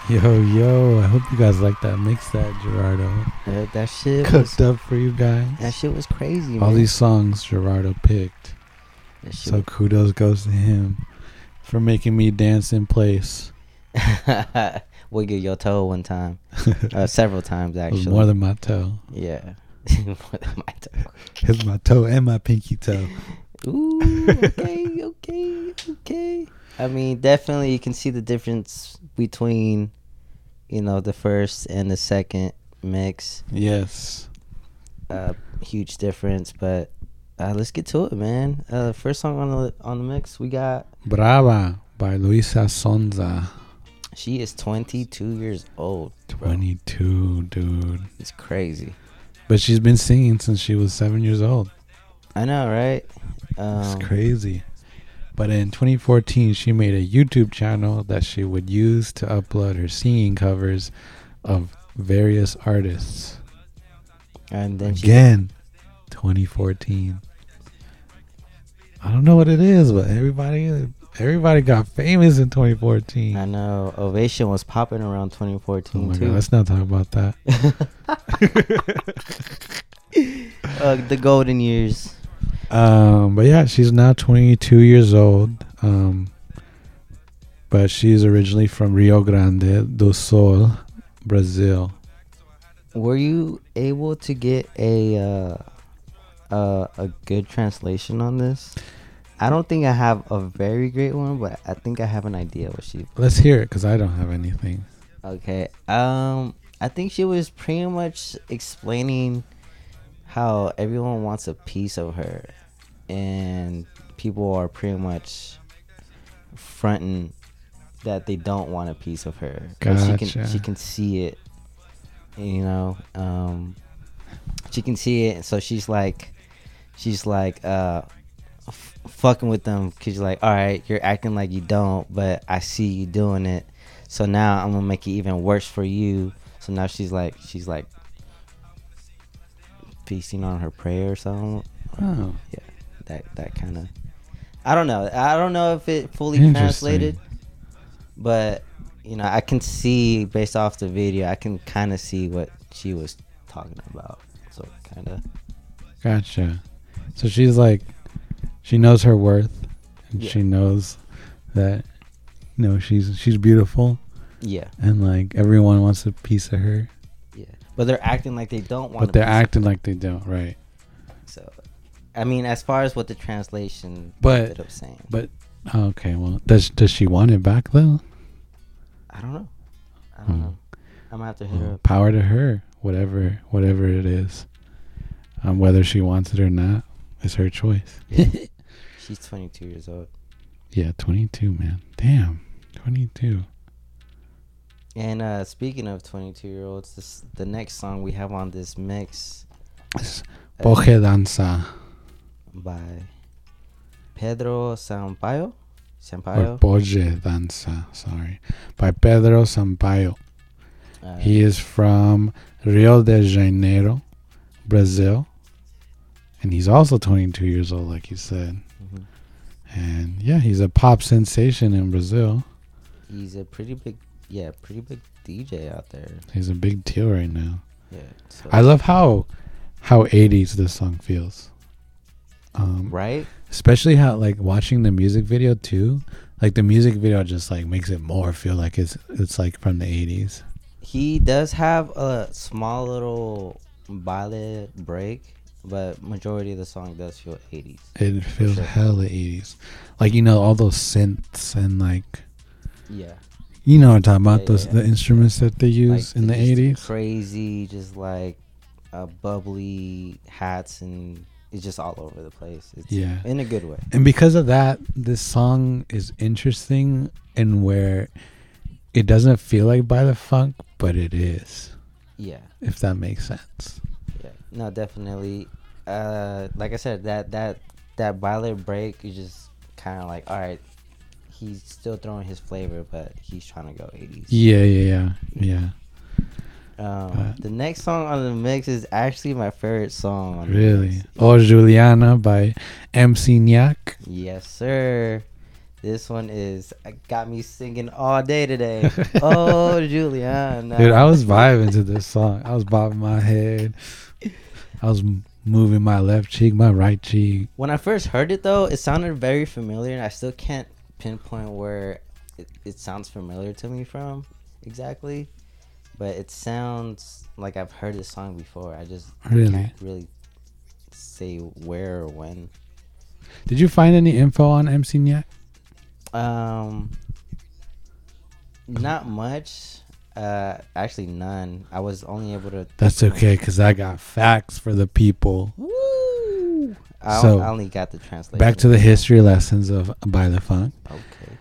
Yo, yo, I hope you guys like that mix that Gerardo Uh, that shit cooked was, up for you guys. that shit was crazy. All man. these songs Gerardo picked. So kudos goes to him for making me dance in place. wiggle your toe one time, uh, several times actually. more than my toe. yeah, more than my toe. It's my toe and my pinky toe. Ooh, okay, okay, okay. I mean, definitely you can see the difference between, you know, the first and the second mix. Yes. Uh, huge difference, but uh, let's get to it, man. Uh, first song on the on the mix, we got. Brava by Luisa Sonza. She is 22 years old. bro. 22, dude. It's crazy. But she's been singing since she was seven years old. I know, right? Um, It's crazy. But in 2014, she made a YouTube channel that she would use to upload her singing covers of various artists. And then she Again, 2014. I don't know what it is, but everybody everybody got famous in 2014. I know Ovation was popping around 2014 Oh 2014 my too. god, let's not talk about that. uh, the golden years. Um, but yeah, she's now 22 years old. Um, but she's originally from Rio Grande do Sul, Brazil. Were you able to get a uh, uh, a good translation on this? I don't think I have a very great one, but I think I have an idea what she. Let's hear it because I don't have anything. Okay. Um, I think she was pretty much explaining how everyone wants a piece of her, and people are pretty much fronting that they don't want a piece of her. But She can she can see it, you know. Um, she can see it, so she's like, she's like, uh, f- fucking with them because you're like, all right, you're acting like you don't, but I see you doing it. So now I'm gonna make it even worse for you. So now she's like, she's like feasting on her prey or something. Oh. Yeah, that that kind of. I don't know. I don't know if it fully translated, but you know, I can see based off the video, I can kind of see what she was talking about. So kind of. Gotcha. So she's like, she knows her worth, and Yeah. she knows that, you know, she's she's beautiful, Yeah, and like everyone wants a piece of her, yeah. But they're acting like they don't want. but they're acting like they don't, right? So, I mean, as far as what the translation But- ended up saying, But okay, well, does does she want it back though? I don't know. I don't Hmm. know. I'm gonna have to hit her up. power to her, whatever whatever it is. Um, whether she wants it or not, it's her choice. She's 22 years old. Yeah, 22, man. Damn, 22. And uh, speaking of 22 year olds, this the next song we have on this mix is Poje danza by Pedro Sampaio. or Sampaio. Poje danza. Sorry, by Pedro Sampaio. Uh, He is from Rio de Janeiro, Brazil, and he's also 22 years old, like you said. mhm. And yeah, he's a pop sensation in Brazil. He's a pretty big, yeah, pretty big DJ out there. He's a big deal right now. Yeah. So, I love how how 80s this song feels. Um, right? especially how like watching the music video too. Like the music video just like makes it more feel like it's it's like from the 80s. He does have a small little baile break, but majority of the song does feel 80s. It feels sure. hella 80s. Like you know all those synths and like Yeah. you know what I'm talking about Yeah, those yeah. the instruments that they use Like, in the 80s. Crazy, just like uh, bubbly hats, and it's just all over the place. It's Yeah. in a good way. And because of that, this song is interesting in where it doesn't feel like baile funk, but it is. Yeah, If that makes sense. No, definitely. Uh, like I said, that that that baile break is just kind of like, all right, he's still throwing his flavor, but he's trying to go 80s. Yeah, yeah, yeah, yeah. Um, the next song on the mix is actually my favorite song. On Really? Oh Juliana by MC Niack. Yes, sir. This one is uh, got me singing all day today. oh, Juliana. Dude, I was vibing to this song. I was bobbing my head. I was moving my left cheek, my right cheek. When I first heard it though, it sounded very familiar, and I still can't pinpoint where it, it sounds familiar to me from exactly. But it sounds like I've heard this song before. I just Really? can't really say where or when. Did you find any info on MC yet? Um, not much. Uh, actually none. I was only able to. That's okay, cause I got facts for the people. I, So, I only got the translation. Back to the history lessons of Baile Funk. Okay.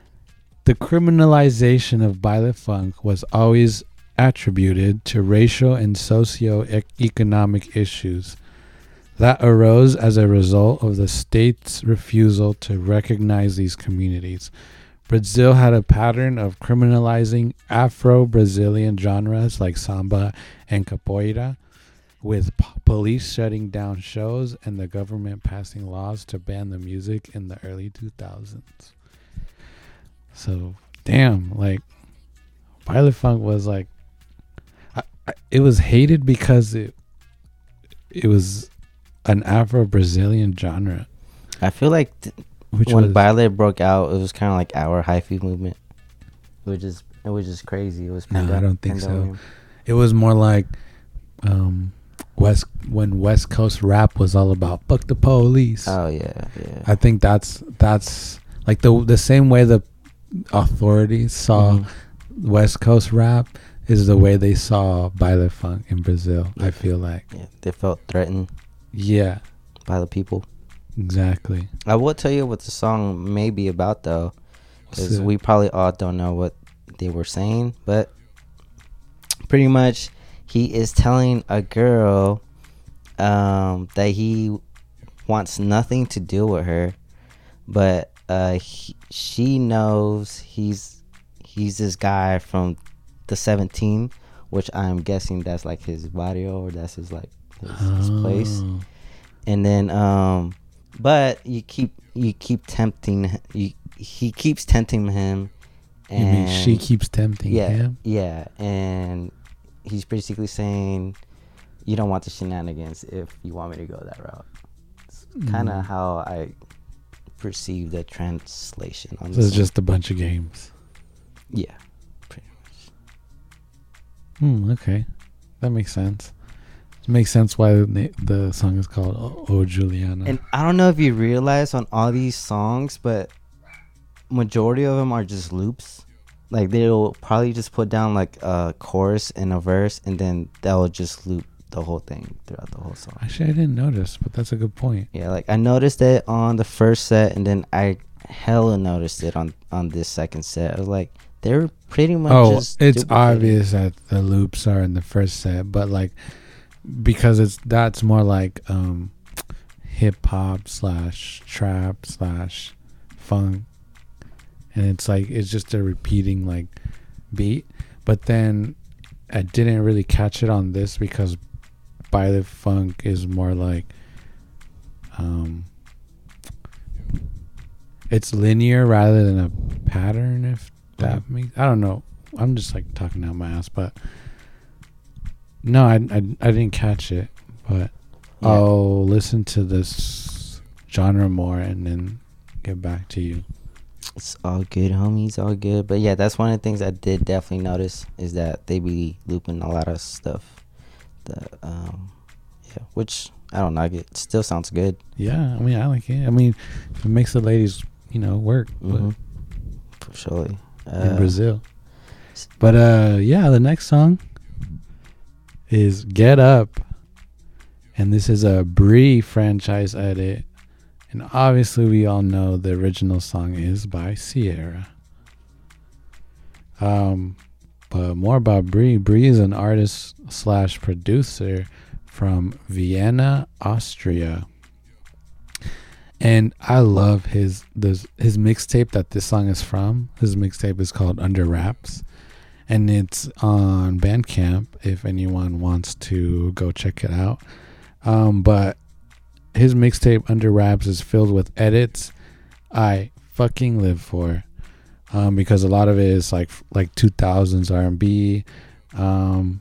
The criminalization of Baile Funk was always attributed to racial and socio-economic issues that arose as a result of the state's refusal to recognize these communities. Brazil had a pattern of criminalizing Afro-Brazilian genres like samba and capoeira, with police shutting down shows and the government passing laws to ban the music in the early 2000s. So, damn, like Baile Funk was like I, I, it was hated because it it was an Afro-Brazilian genre. I feel like Which when was- Baile broke out, it was kind of like our hyphy movement, which is it was just crazy. It was No, I don't think so. It was more like um West when West Coast rap was all about fuck the police. Oh yeah, yeah. I think that's that's like the the same way the authorities saw Mhm. West Coast rap is the way they saw Baile Funk in Brazil. I feel like. Yeah, they felt threatened Yeah, by the people. Exactly. I will tell you what the song may be about though, because we probably all don't know what they were saying, but pretty much he is telling a girl um, that he wants nothing to do with her, but uh, he, she knows he's he's this guy from the 17, which I'm guessing that's like his barrio or that's his like his, his place Oh. and then um but you keep you keep tempting you he keeps tempting him You and mean she keeps tempting yeah him? yeah and he's basically saying you don't want the shenanigans if you want me to go that route it's kind of Mm. how i perceive the translation on So this it's just a bunch of games. yeah Hmm, okay. That makes sense. Makes sense why the, the song is called Oh, oh Juliana. And I don't know if you realize on all these songs, but majority of them are just loops. Like they'll probably just put down like a chorus and a verse, and then that'll just loop the whole thing throughout the whole song. Actually, I didn't notice, but that's a good point. Yeah, like I noticed it on the first set, and then I hella noticed it on on this second set. I was like, they're pretty much. Oh, just it's obvious that the loops are in the first set, but like because it's that's more like um hip hop slash trap slash funk, and it's like it's just a repeating like beat. But then I didn't really catch it on this because baile funk is more like um it's linear rather than a pattern if that makes I don't know. I'm just like talking out my ass, but no, I I, I didn't catch it, but Yeah. I'll listen to this genre more and then get back to you. It's all good, homies. All good. But yeah, that's one of the things I did definitely notice is that they be looping a lot of stuff. The um, yeah, which I don't know. It still sounds good. Yeah, I mean I like it. I mean it makes the ladies, you know, work Mhm. For sure. Uh, in Brazil. But uh yeah, the next song is Get Up. And this is a Brie franchise edit. And obviously we all know the original song is by Ciara. Um but more about Brie. Brie is an artist slash producer from Vienna, Austria. And I love his this his mixtape that this song is from. His mixtape is called Under Wraps. And it's on Bandcamp if anyone wants to go check it out. Um, but his mixtape Under Wraps is filled with edits I fucking live for, um, because a lot of it is like like 2000s R&B, um,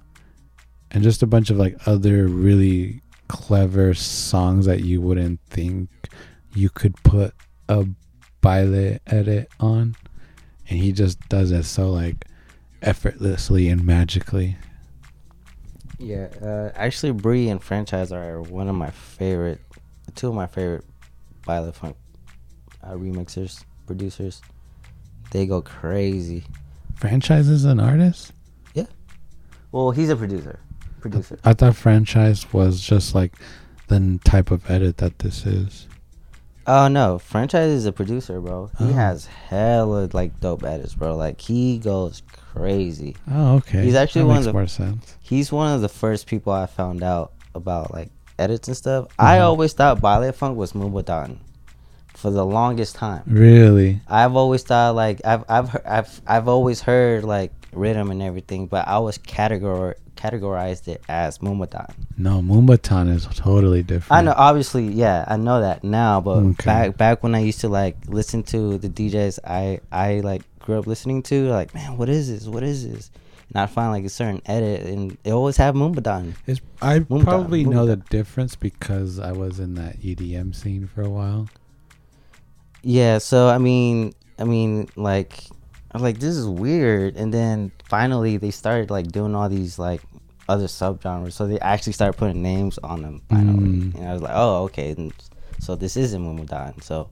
and just a bunch of like other really clever songs that you wouldn't think you could put a baile edit on, and he just does it so like effortlessly and magically. Yeah, uh, actually, Bree and Franchise are one of my favorite, two of my favorite Baile Funk uh, remixers, producers. They go crazy. Franchise is an artist. Yeah. Well, he's a producer. Producer. I thought franchise was just like the type of edit that this is. Oh no, Franchise is a producer, bro. He Oh. has hella like dope edits, bro. Like he goes crazy. Oh, okay. He's actually That one of the more sense. He's one of the first people I found out about like edits and stuff. I Mhm. always thought Baile Funk was Moombahton for the longest time. Really? I've always thought like I've I've heard, I've I've always heard like rhythm and everything, but I was categor categorized it as Moombahton. No, Moombahton is totally different. I know, obviously, yeah, I know that now, but Okay. back back when I used to like listen to the DJs I I like grew up listening to, like man, what is this? What is this? And I find like a certain edit, and they always have Moombahton. It's, I Moombahton, probably know the difference because I was in that EDM scene for a while. Yeah, so I mean, I mean, like, I'm like this is weird, and then finally they started like doing all these like other subgenres, so they actually started putting names on them finally, Mm. and I was like, oh, okay, and so this isn't Moombahton. So,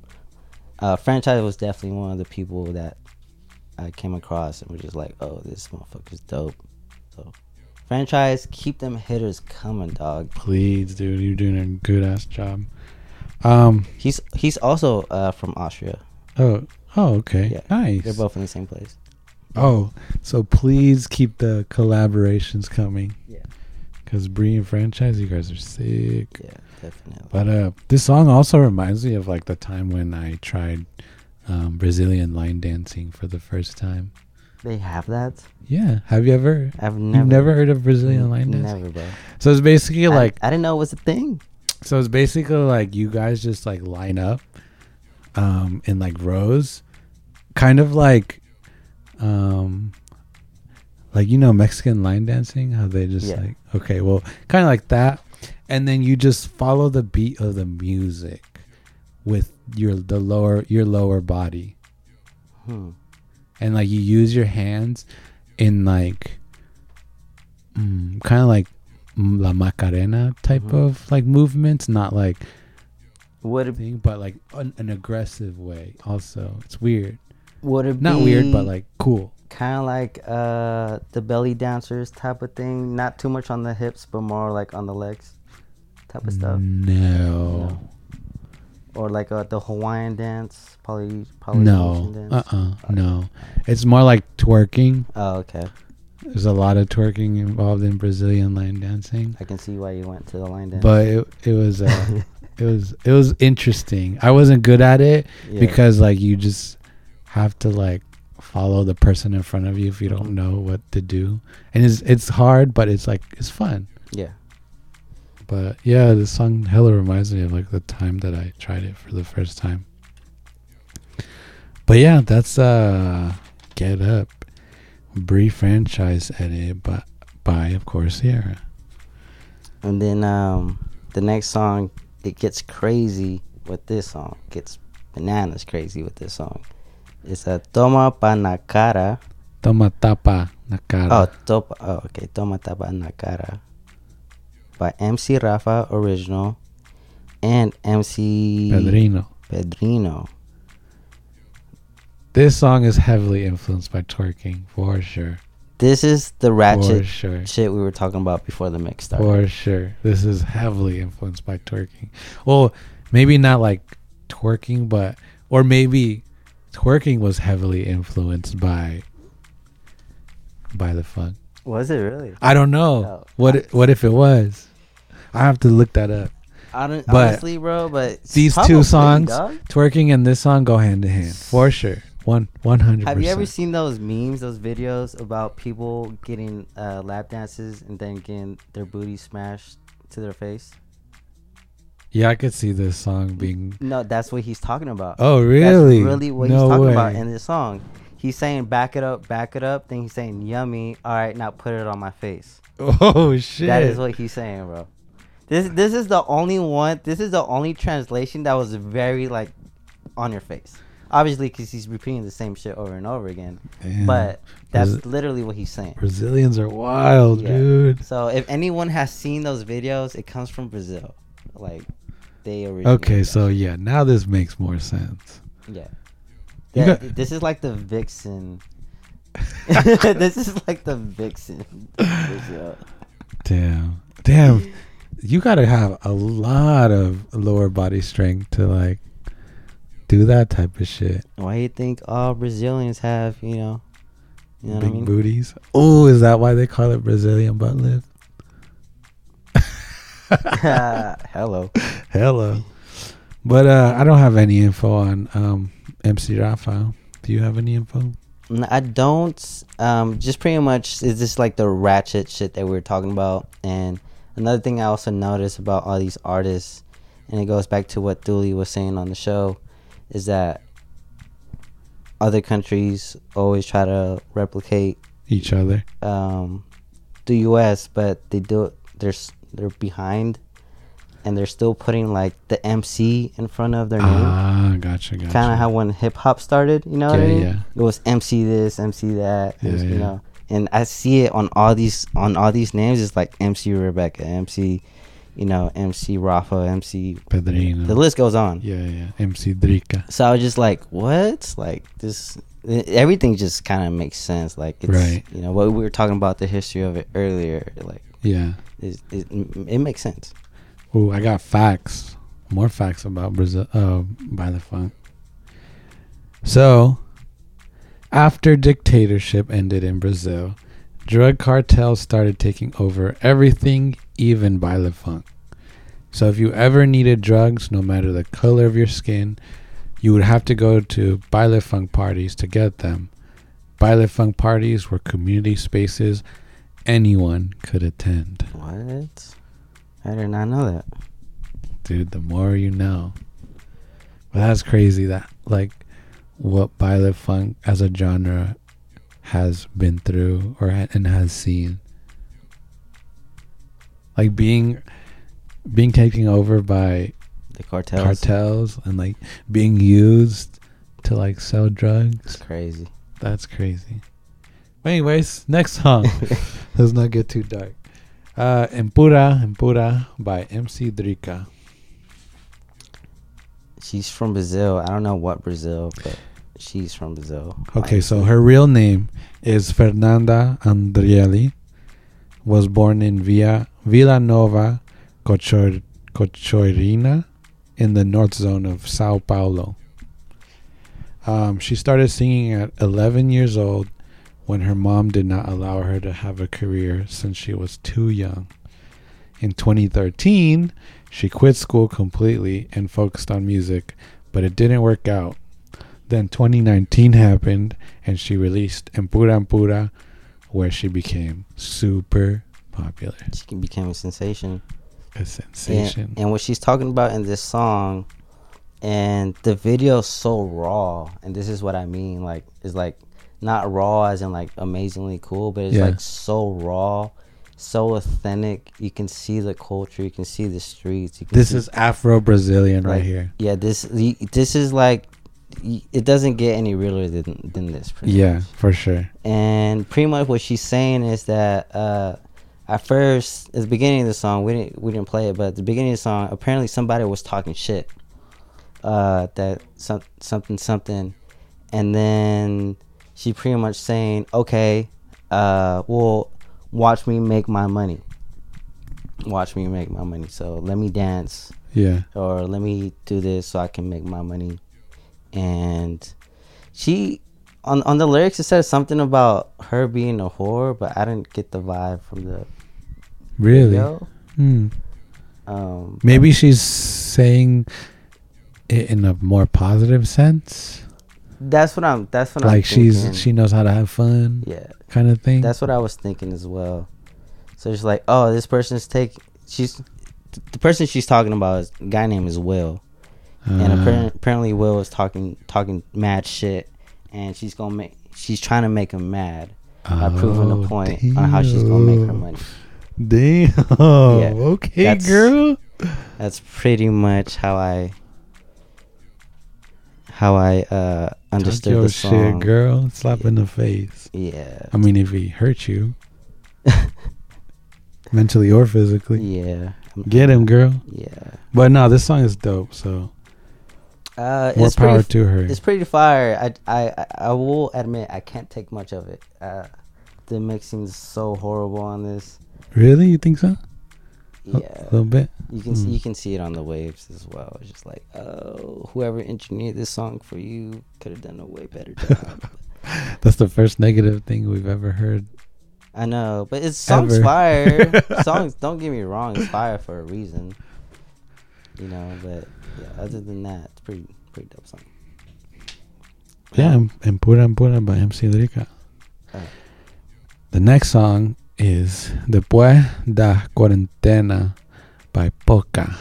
uh, franchise was definitely one of the people that I came across and was just like, oh, this motherfucker's dope. So, franchise, keep them hitters coming, dog. Please, dude, you're doing a good ass job. Um. He's he's also uh, from Austria. Oh. Oh. Okay. Yeah, Nice. They're both in the same place. Oh, so please keep the collaborations coming. Yeah. Cause Bree and franchise, you guys are sick. Yeah, definitely. But uh, this song also reminds me of like the time when I tried um, Brazilian line dancing for the first time. They have that. Yeah. Have you ever? I've never You've never heard of Brazilian line dancing? Never, bro. So it's basically I- like I didn't know it was a thing. So it's basically like you guys just like line up um in like rows. Kind of like um like you know Mexican line dancing, how they just Yeah. like okay, well kind of like that. And then you just follow the beat of the music with your the lower your lower body. Hmm. And like you use your hands in like mm, kind of like La Macarena type Mhm. of like movements, not like what thing, but like an, an aggressive way. Also, it's weird. Would it Not weird, but like cool. kind of like uh the belly dancers type of thing? Not too much on the hips, but more like on the legs type of stuff. No, Or like uh, the Hawaiian dance, poly Polynesian no, dance. uh, uh no. It's more like twerking. Oh, okay. There's a lot of twerking involved in Brazilian line dancing, I can see why you went to the line dance. but it it was uh, it was it was interesting. I wasn't good at it Yeah. because like you just have to like follow the person in front of you if you don't know what to do, and it's it's hard, but it's like it's fun. yeah. But yeah, the song hella reminds me of like the time that I tried it for the first time. But yeah, that's uh Get Up. Brie franchise edit by by of course Ciara. And then um the next song, it gets crazy with this song. Gets bananas crazy with this song. It's a Toma pa na cara. Toma tapa na cara. Oh, topa, oh, okay. Toma tapa na cara. By MC Rafa original and MC Pedrino. Pedrino. This song is heavily influenced by twerking for sure. This is the ratchet sure. shit we were talking about before the mix started. For sure. This is heavily influenced by twerking. Well, maybe not like twerking, but or maybe twerking was heavily influenced by baile funk. Was it really? I don't know. Oh. What i- what if it was? I have to look that up. I don't, But honestly, bro. But These two songs, dog. twerking and this song, go hand in hand for sure. One one hundred. Have you ever seen those memes, those videos about people getting uh, lap dances and then getting their booty smashed to their face? Yeah, I could see this song being. No, that's what he's talking about. Oh, really? That's really what No he's talking about in this song. He's saying back it up, back it up. Then he's saying yummy. All right, now put it on my face. Oh shit! That is what he's saying, bro. This this is the only one. This is the only translation that was very like on your face. Obviously, because he's repeating the same shit over and over again. Damn. But that's literally what he's saying. Brazilians are wild, Yeah. dude. So if anyone has seen those videos, it comes from Brazil. Like they originally. Okay, so yeah, now this makes more sense. Yeah. Got- this is like the vixen. this is like the vixen. Damn, damn. You gotta have a lot of lower body strength to like do that type of shit. Why do you think all Brazilians have, you know, you know what I Big mean? booties. Oh, is that why they call it Brazilian butt lift? Hello. Hello. But uh, I don't have any info on um, MC Raphael. Do you have any info? I don't. Um, just pretty much is just like the ratchet shit that we were talking about. And another thing I also noticed about all these artists, and it goes back to what Dooley was saying on the show, is that other countries always try to replicate Each other. um, the U.S., but they do it. They're behind, and they're still putting like the MC in front of their name. Ah, gotcha, gotcha. Kind of how when hip hop started, you know what I Yeah, mean? yeah. It was MC this, MC that, it was, Yeah, you know. And I see it on all these on all these names. It's like MC Rebecca, MC, you know, MC Rafa, MC Pedrino. The list goes on. Yeah, yeah. MC Drica. So I was just like, what? Like this, everything just kind of makes sense. Like it's, Right. you know, what we were talking about the history of it earlier. Like Yeah. it, it, it makes sense. Ooh, I got facts. More facts about Brazil. Uh, baile funk. So, after dictatorship ended in Brazil, drug cartels started taking over everything, even baile funk. So, if you ever needed drugs, no matter the color of your skin, you would have to go to Baile Funk parties to get them. Baile Funk parties were community spaces anyone could attend. What? I did not know that. dude the more you know but that's crazy that like what Baile Funk as a genre has been through or ha- and has seen like being being taken over by The cartels. cartels and like being used to like sell drugs It's crazy. that's crazy anyways next song let's not get too dark uh Empura Empura by MC Drica She's from Brazil. I don't know what Brazil, but she's from Brazil. Okay, so her real name is Fernanda Andrieli. Was born in Villa Villa Nova Cochor, Cochorina in the north zone of Sao Paulo. Um, she started singing at 11 years old when her mom did not allow her to have a career since she was too young. In 2013, she quit school completely and focused on music, but it didn't work out. Then 2019 happened and she released Empura Empura, where she became super popular. She became a sensation. A sensation. And, and what she's talking about in this song, and the video is so raw. And this is what I mean. Like, it's like not raw as in like amazingly cool, but it's Yeah. like so raw, so authentic. You can see the culture. You can see the streets. You can This is Afro Brazilian right here. Yeah, this this is like it doesn't get any realer than than this. Yeah, much. for sure. And pretty much what she's saying is that uh, at first, at the beginning of the song, we didn't we didn't play it, but at the beginning of the song, apparently somebody was talking shit. Uh, that some something something, and then she pretty much saying, "Okay, uh, well, watch me make my money. Watch me make my money. So let me dance." Yeah. or let me do this so I can make my money. And she on on the lyrics it says something about her being a whore, but I didn't get the vibe from the Really? video. Hmm. Um, Maybe she's saying it in a more positive sense. That's what I'm. That's what I'm. like she's she knows how to have fun. Yeah. kind of thing. That's what I was thinking as well. So it's like, oh, this person's take. She's the person she's talking about is a guy named is Will, and Uh, apparently, apparently Will is talking talking mad shit, and she's gonna make she's trying to make him mad by proving Oh, a point on how she's gonna make her damn. money. Damn. okay, that's- girl. That's pretty much how I how I uh Talk understood your the song. shit, girl. Slap in the face. Yeah. I mean, if he hurt you, mentally or physically, Yeah. get him, girl. Yeah. But no, this song is dope. So Uh, More it's power f- to her. It's pretty fire. I, I I I will admit I can't take much of it. Uh, the mixing is so horrible on this. really, you think so? Yeah, a little bit. You can see, Mm. you can see it on the waves as well. It's just like, oh, whoever engineered this song for you could have done a way better job. That's the first negative thing we've ever heard. I know, but it's songs Ever. fire. songs, don't get me wrong, it's fire for a reason. You know, but yeah, other than that, it's pretty pretty dope song. Yeah, en pura en pura by MC Drica. Alright. The next song is Después da Cuarentena by Poca.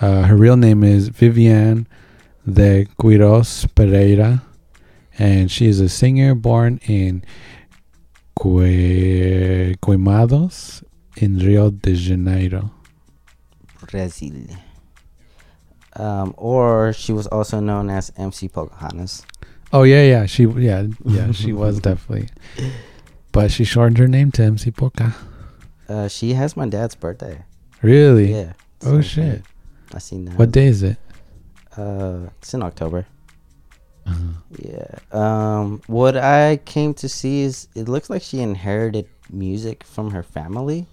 Uh, her real name is Viviane de Quiros Pereira, and she is a singer born in Que- Queimados in Rio de Janeiro. Brazil. Um, or she was also known as MC Pocahontas. Oh yeah, yeah, she yeah yeah she was definitely, but she shortened her name to MC Poca. Uh, she has my dad's birthday. Really? Yeah. Oh shit. I seen that. What day is it? Uh, it's in October. Uh-huh. Yeah. Um, what I came to see is it looks like she inherited music from her family.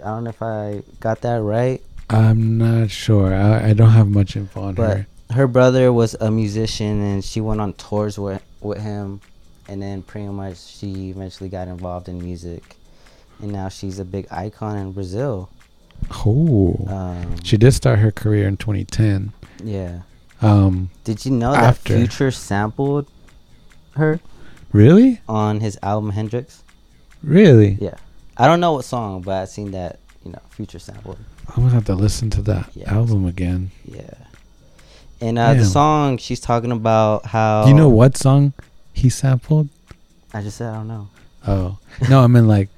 I don't know if I got that right, I'm not sure. I, I don't have much info on but her. Her brother was a musician and she went on tours with with him, and then pretty much she eventually got involved in music, and now she's a big icon in Brazil. Oh, Um, she did start her career in 2010. yeah. Um, Did you know After. that Future sampled her really, on his album Hendrix? really? Yeah. I don't know what song, but I've seen that, you know, Future sampled. I'm gonna have to listen to that Yeah. album again. Yeah. And uh, the song she's talking about how Do you know what song he sampled? I just said I don't know. Oh no, I mean like,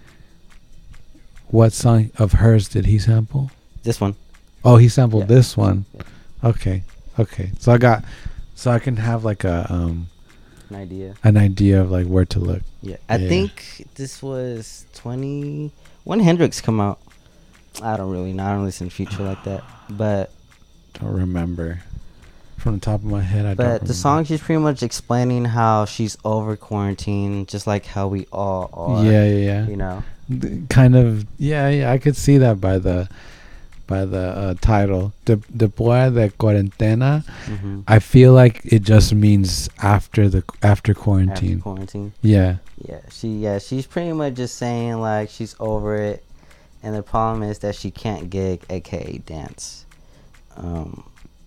what song of hers did he sample? This one. Oh, he sampled Yeah. this one. Okay, okay. So I got, so I can have like a um An idea. an idea of like where to look. Yeah. I Yeah. think this was 20 when Hendrix come out. I don't really know. I don't listen to Future like that. But Don't remember from the top of my head. I don't. but the song she's pretty much explaining how she's over quarantine just like how we all are. Yeah, yeah, yeah. You know. Th- kind of yeah yeah i could see that by the by the uh, title de, después de cuarentena Mhm. i feel like it just means after the after quarantine After quarantine. yeah Yeah, she yeah, she's pretty much just saying like she's over it, and the problem is that she can't gig, aka dance. Um,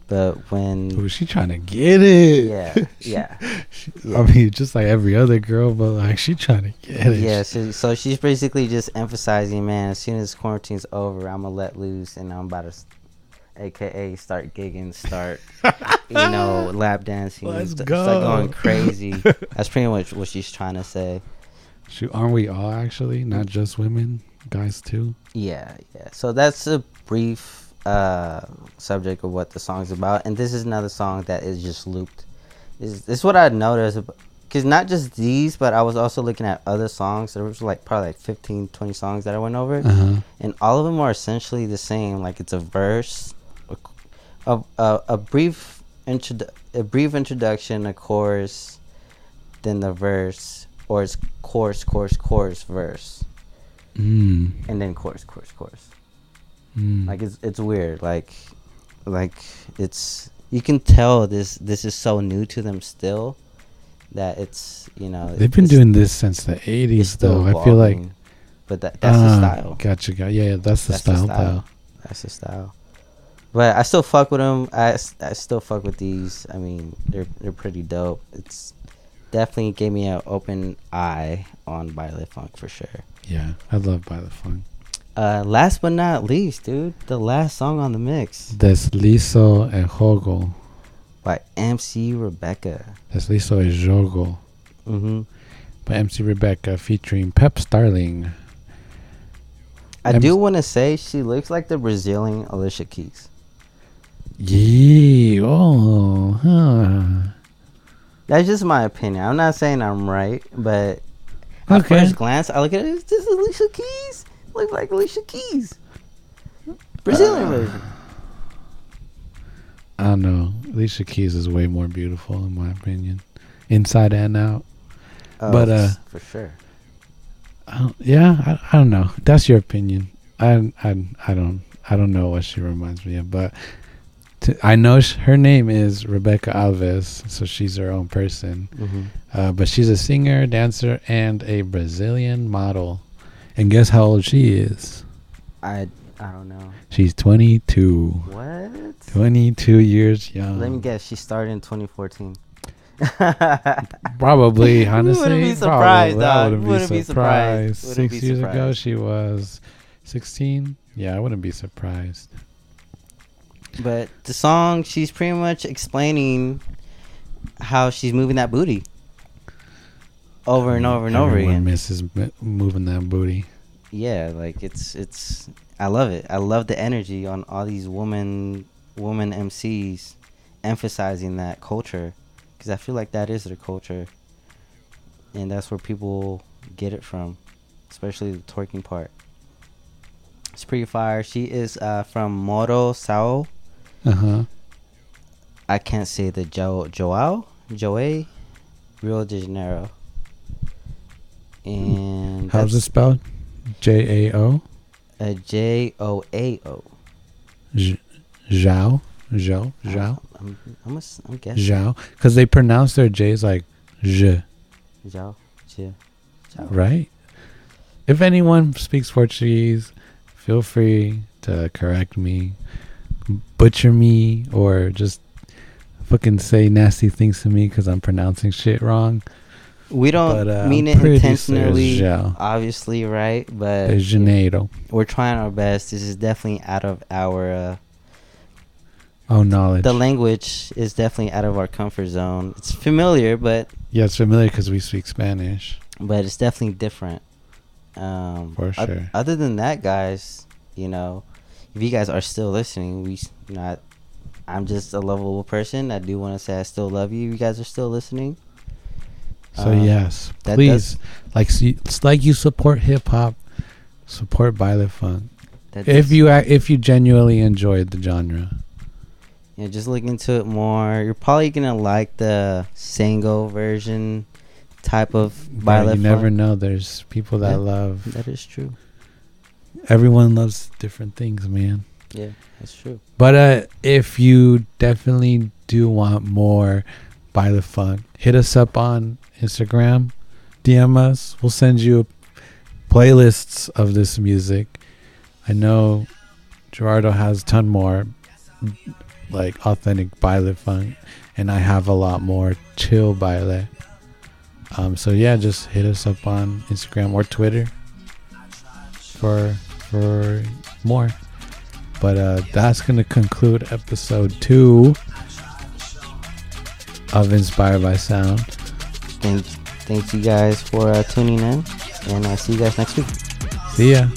but when oh she trying to get it yeah, yeah, She- yeah. i mean just like every other girl but like she trying to get it yeah, so, so she's basically just emphasizing, man, as soon as quarantine's over, I'm gonna let loose, and I'm about to, aka start gigging, start, you know, lap dancing, Let's st- go. start going crazy. That's pretty much what she's trying to say. Shoot, aren't we all actually not just women guys too Yeah, yeah. So that's a brief uh subject of what the song's about, and this is another song that is just looped. Is this is what I noticed? Because not just these, but I was also looking at other songs. There was like probably like 15, 20 songs that I went over, uh-huh and all of them are essentially the same. Like it's a verse, a a, a, brief introdu- a brief introduction, a chorus, then the verse, or it's chorus, chorus, chorus, verse, mm, and then chorus, chorus, chorus. Mm. Like it's it's weird. Like like it's you can tell this this is so new to them still that it's you know they've been doing this since the 80s it's still though i feel like but that that's the Ah, style. gotcha got yeah, yeah that's the That's the style, style. though That's the style. But I still fuck with them. i, I still fuck with these. I mean, they're they're pretty dope. It's definitely gave me an open eye on Baile Funk for sure. Yeah, I love Baile Funk. Uh, last but not least, dude, the last song on the mix Deslizo el jogo. by MC Rebecca. Deslizo el jogo. Mm-hmm. By MC Rebecca featuring Pep Starling. I MC do want to say she looks like the Brazilian Alicia Keys. Yeah. Oh, huh. That's just my opinion. I'm not saying I'm right, but at first glance, I look at it. Is this Alicia Keys? Look like Alicia Keys. Brazilian Uh, version. I don't know. Alicia Keys is way more beautiful in my opinion, inside and out. Oh, but uh, for sure. I don't, yeah, I, I don't know. That's your opinion. I I I don't I don't know what she reminds me of, but to, I know sh- her name is Rebecca Alves, so she's her own person. Mhm. Uh, but she's a singer, dancer, and a Brazilian model. And guess how old she is? I I don't know. She's 22. What? 22 years young. Let me guess. She started in 2014. Probably, honestly. wouldn't be surprised, probably. I wouldn't, Wouldn't be surprised. surprised. Wouldn't Six be years ago, she was 16. Yeah, I wouldn't be surprised. But the song, she's pretty much explaining how she's moving that booty over and over and over again. misses moving that booty. yeah, like it's it's. I love it. I love the energy on all these woman woman MCs emphasizing that culture because I feel like that is their culture, and that's where people get it from, especially the twerking part. It's pretty fire. She is uh, from Moro Sao. Uh huh. I can't say the Jo Joao Joe Rio de Janeiro. And How's it spelled? J A O? A J O A O. Zhao? Zhao? Zhao? I'm I'm, a I'm guessing. Zhao? Because they pronounce their J's like Zh, Zhao. Zhao. Zhao. right? If anyone speaks Portuguese, feel free to correct me, butcher me, or just fucking say nasty things to me because I'm pronouncing shit wrong. We don't But, uh, mean it intentionally, obviously, right? But De Janeiro. we're trying our best. This is definitely out of our. Uh, Oh, knowledge. the language is definitely out of our comfort zone. It's familiar, but yeah, it's familiar because we speak Spanish. but it's definitely different. Um, For sure. other than that, guys, you know, if you guys are still listening, we not. I'm just a lovable person. I do want to say I still love you. You guys are still listening. So Um, yes, please, like, like you support hip hop, support Baile Funk. If you if you genuinely enjoyed the genre, Yeah, just look into it more. You're probably gonna like the single version type of Baile. you never Funk. know. There's people that Yeah, love. That is true. Everyone loves different things, man. Yeah, that's true. But uh, if you definitely do want more Baile Funk, hit us up on Instagram, DM us. We'll send you playlists of this music. I know Gerardo has a ton more like authentic Baile Funk, and I have a lot more chill Baile. Um, so yeah, just hit us up on Instagram or Twitter for for more. But uh, that's gonna conclude episode two of Inspired by Sound. Thanks, thanks you guys for uh, tuning in, and I'll see you guys next week. See ya.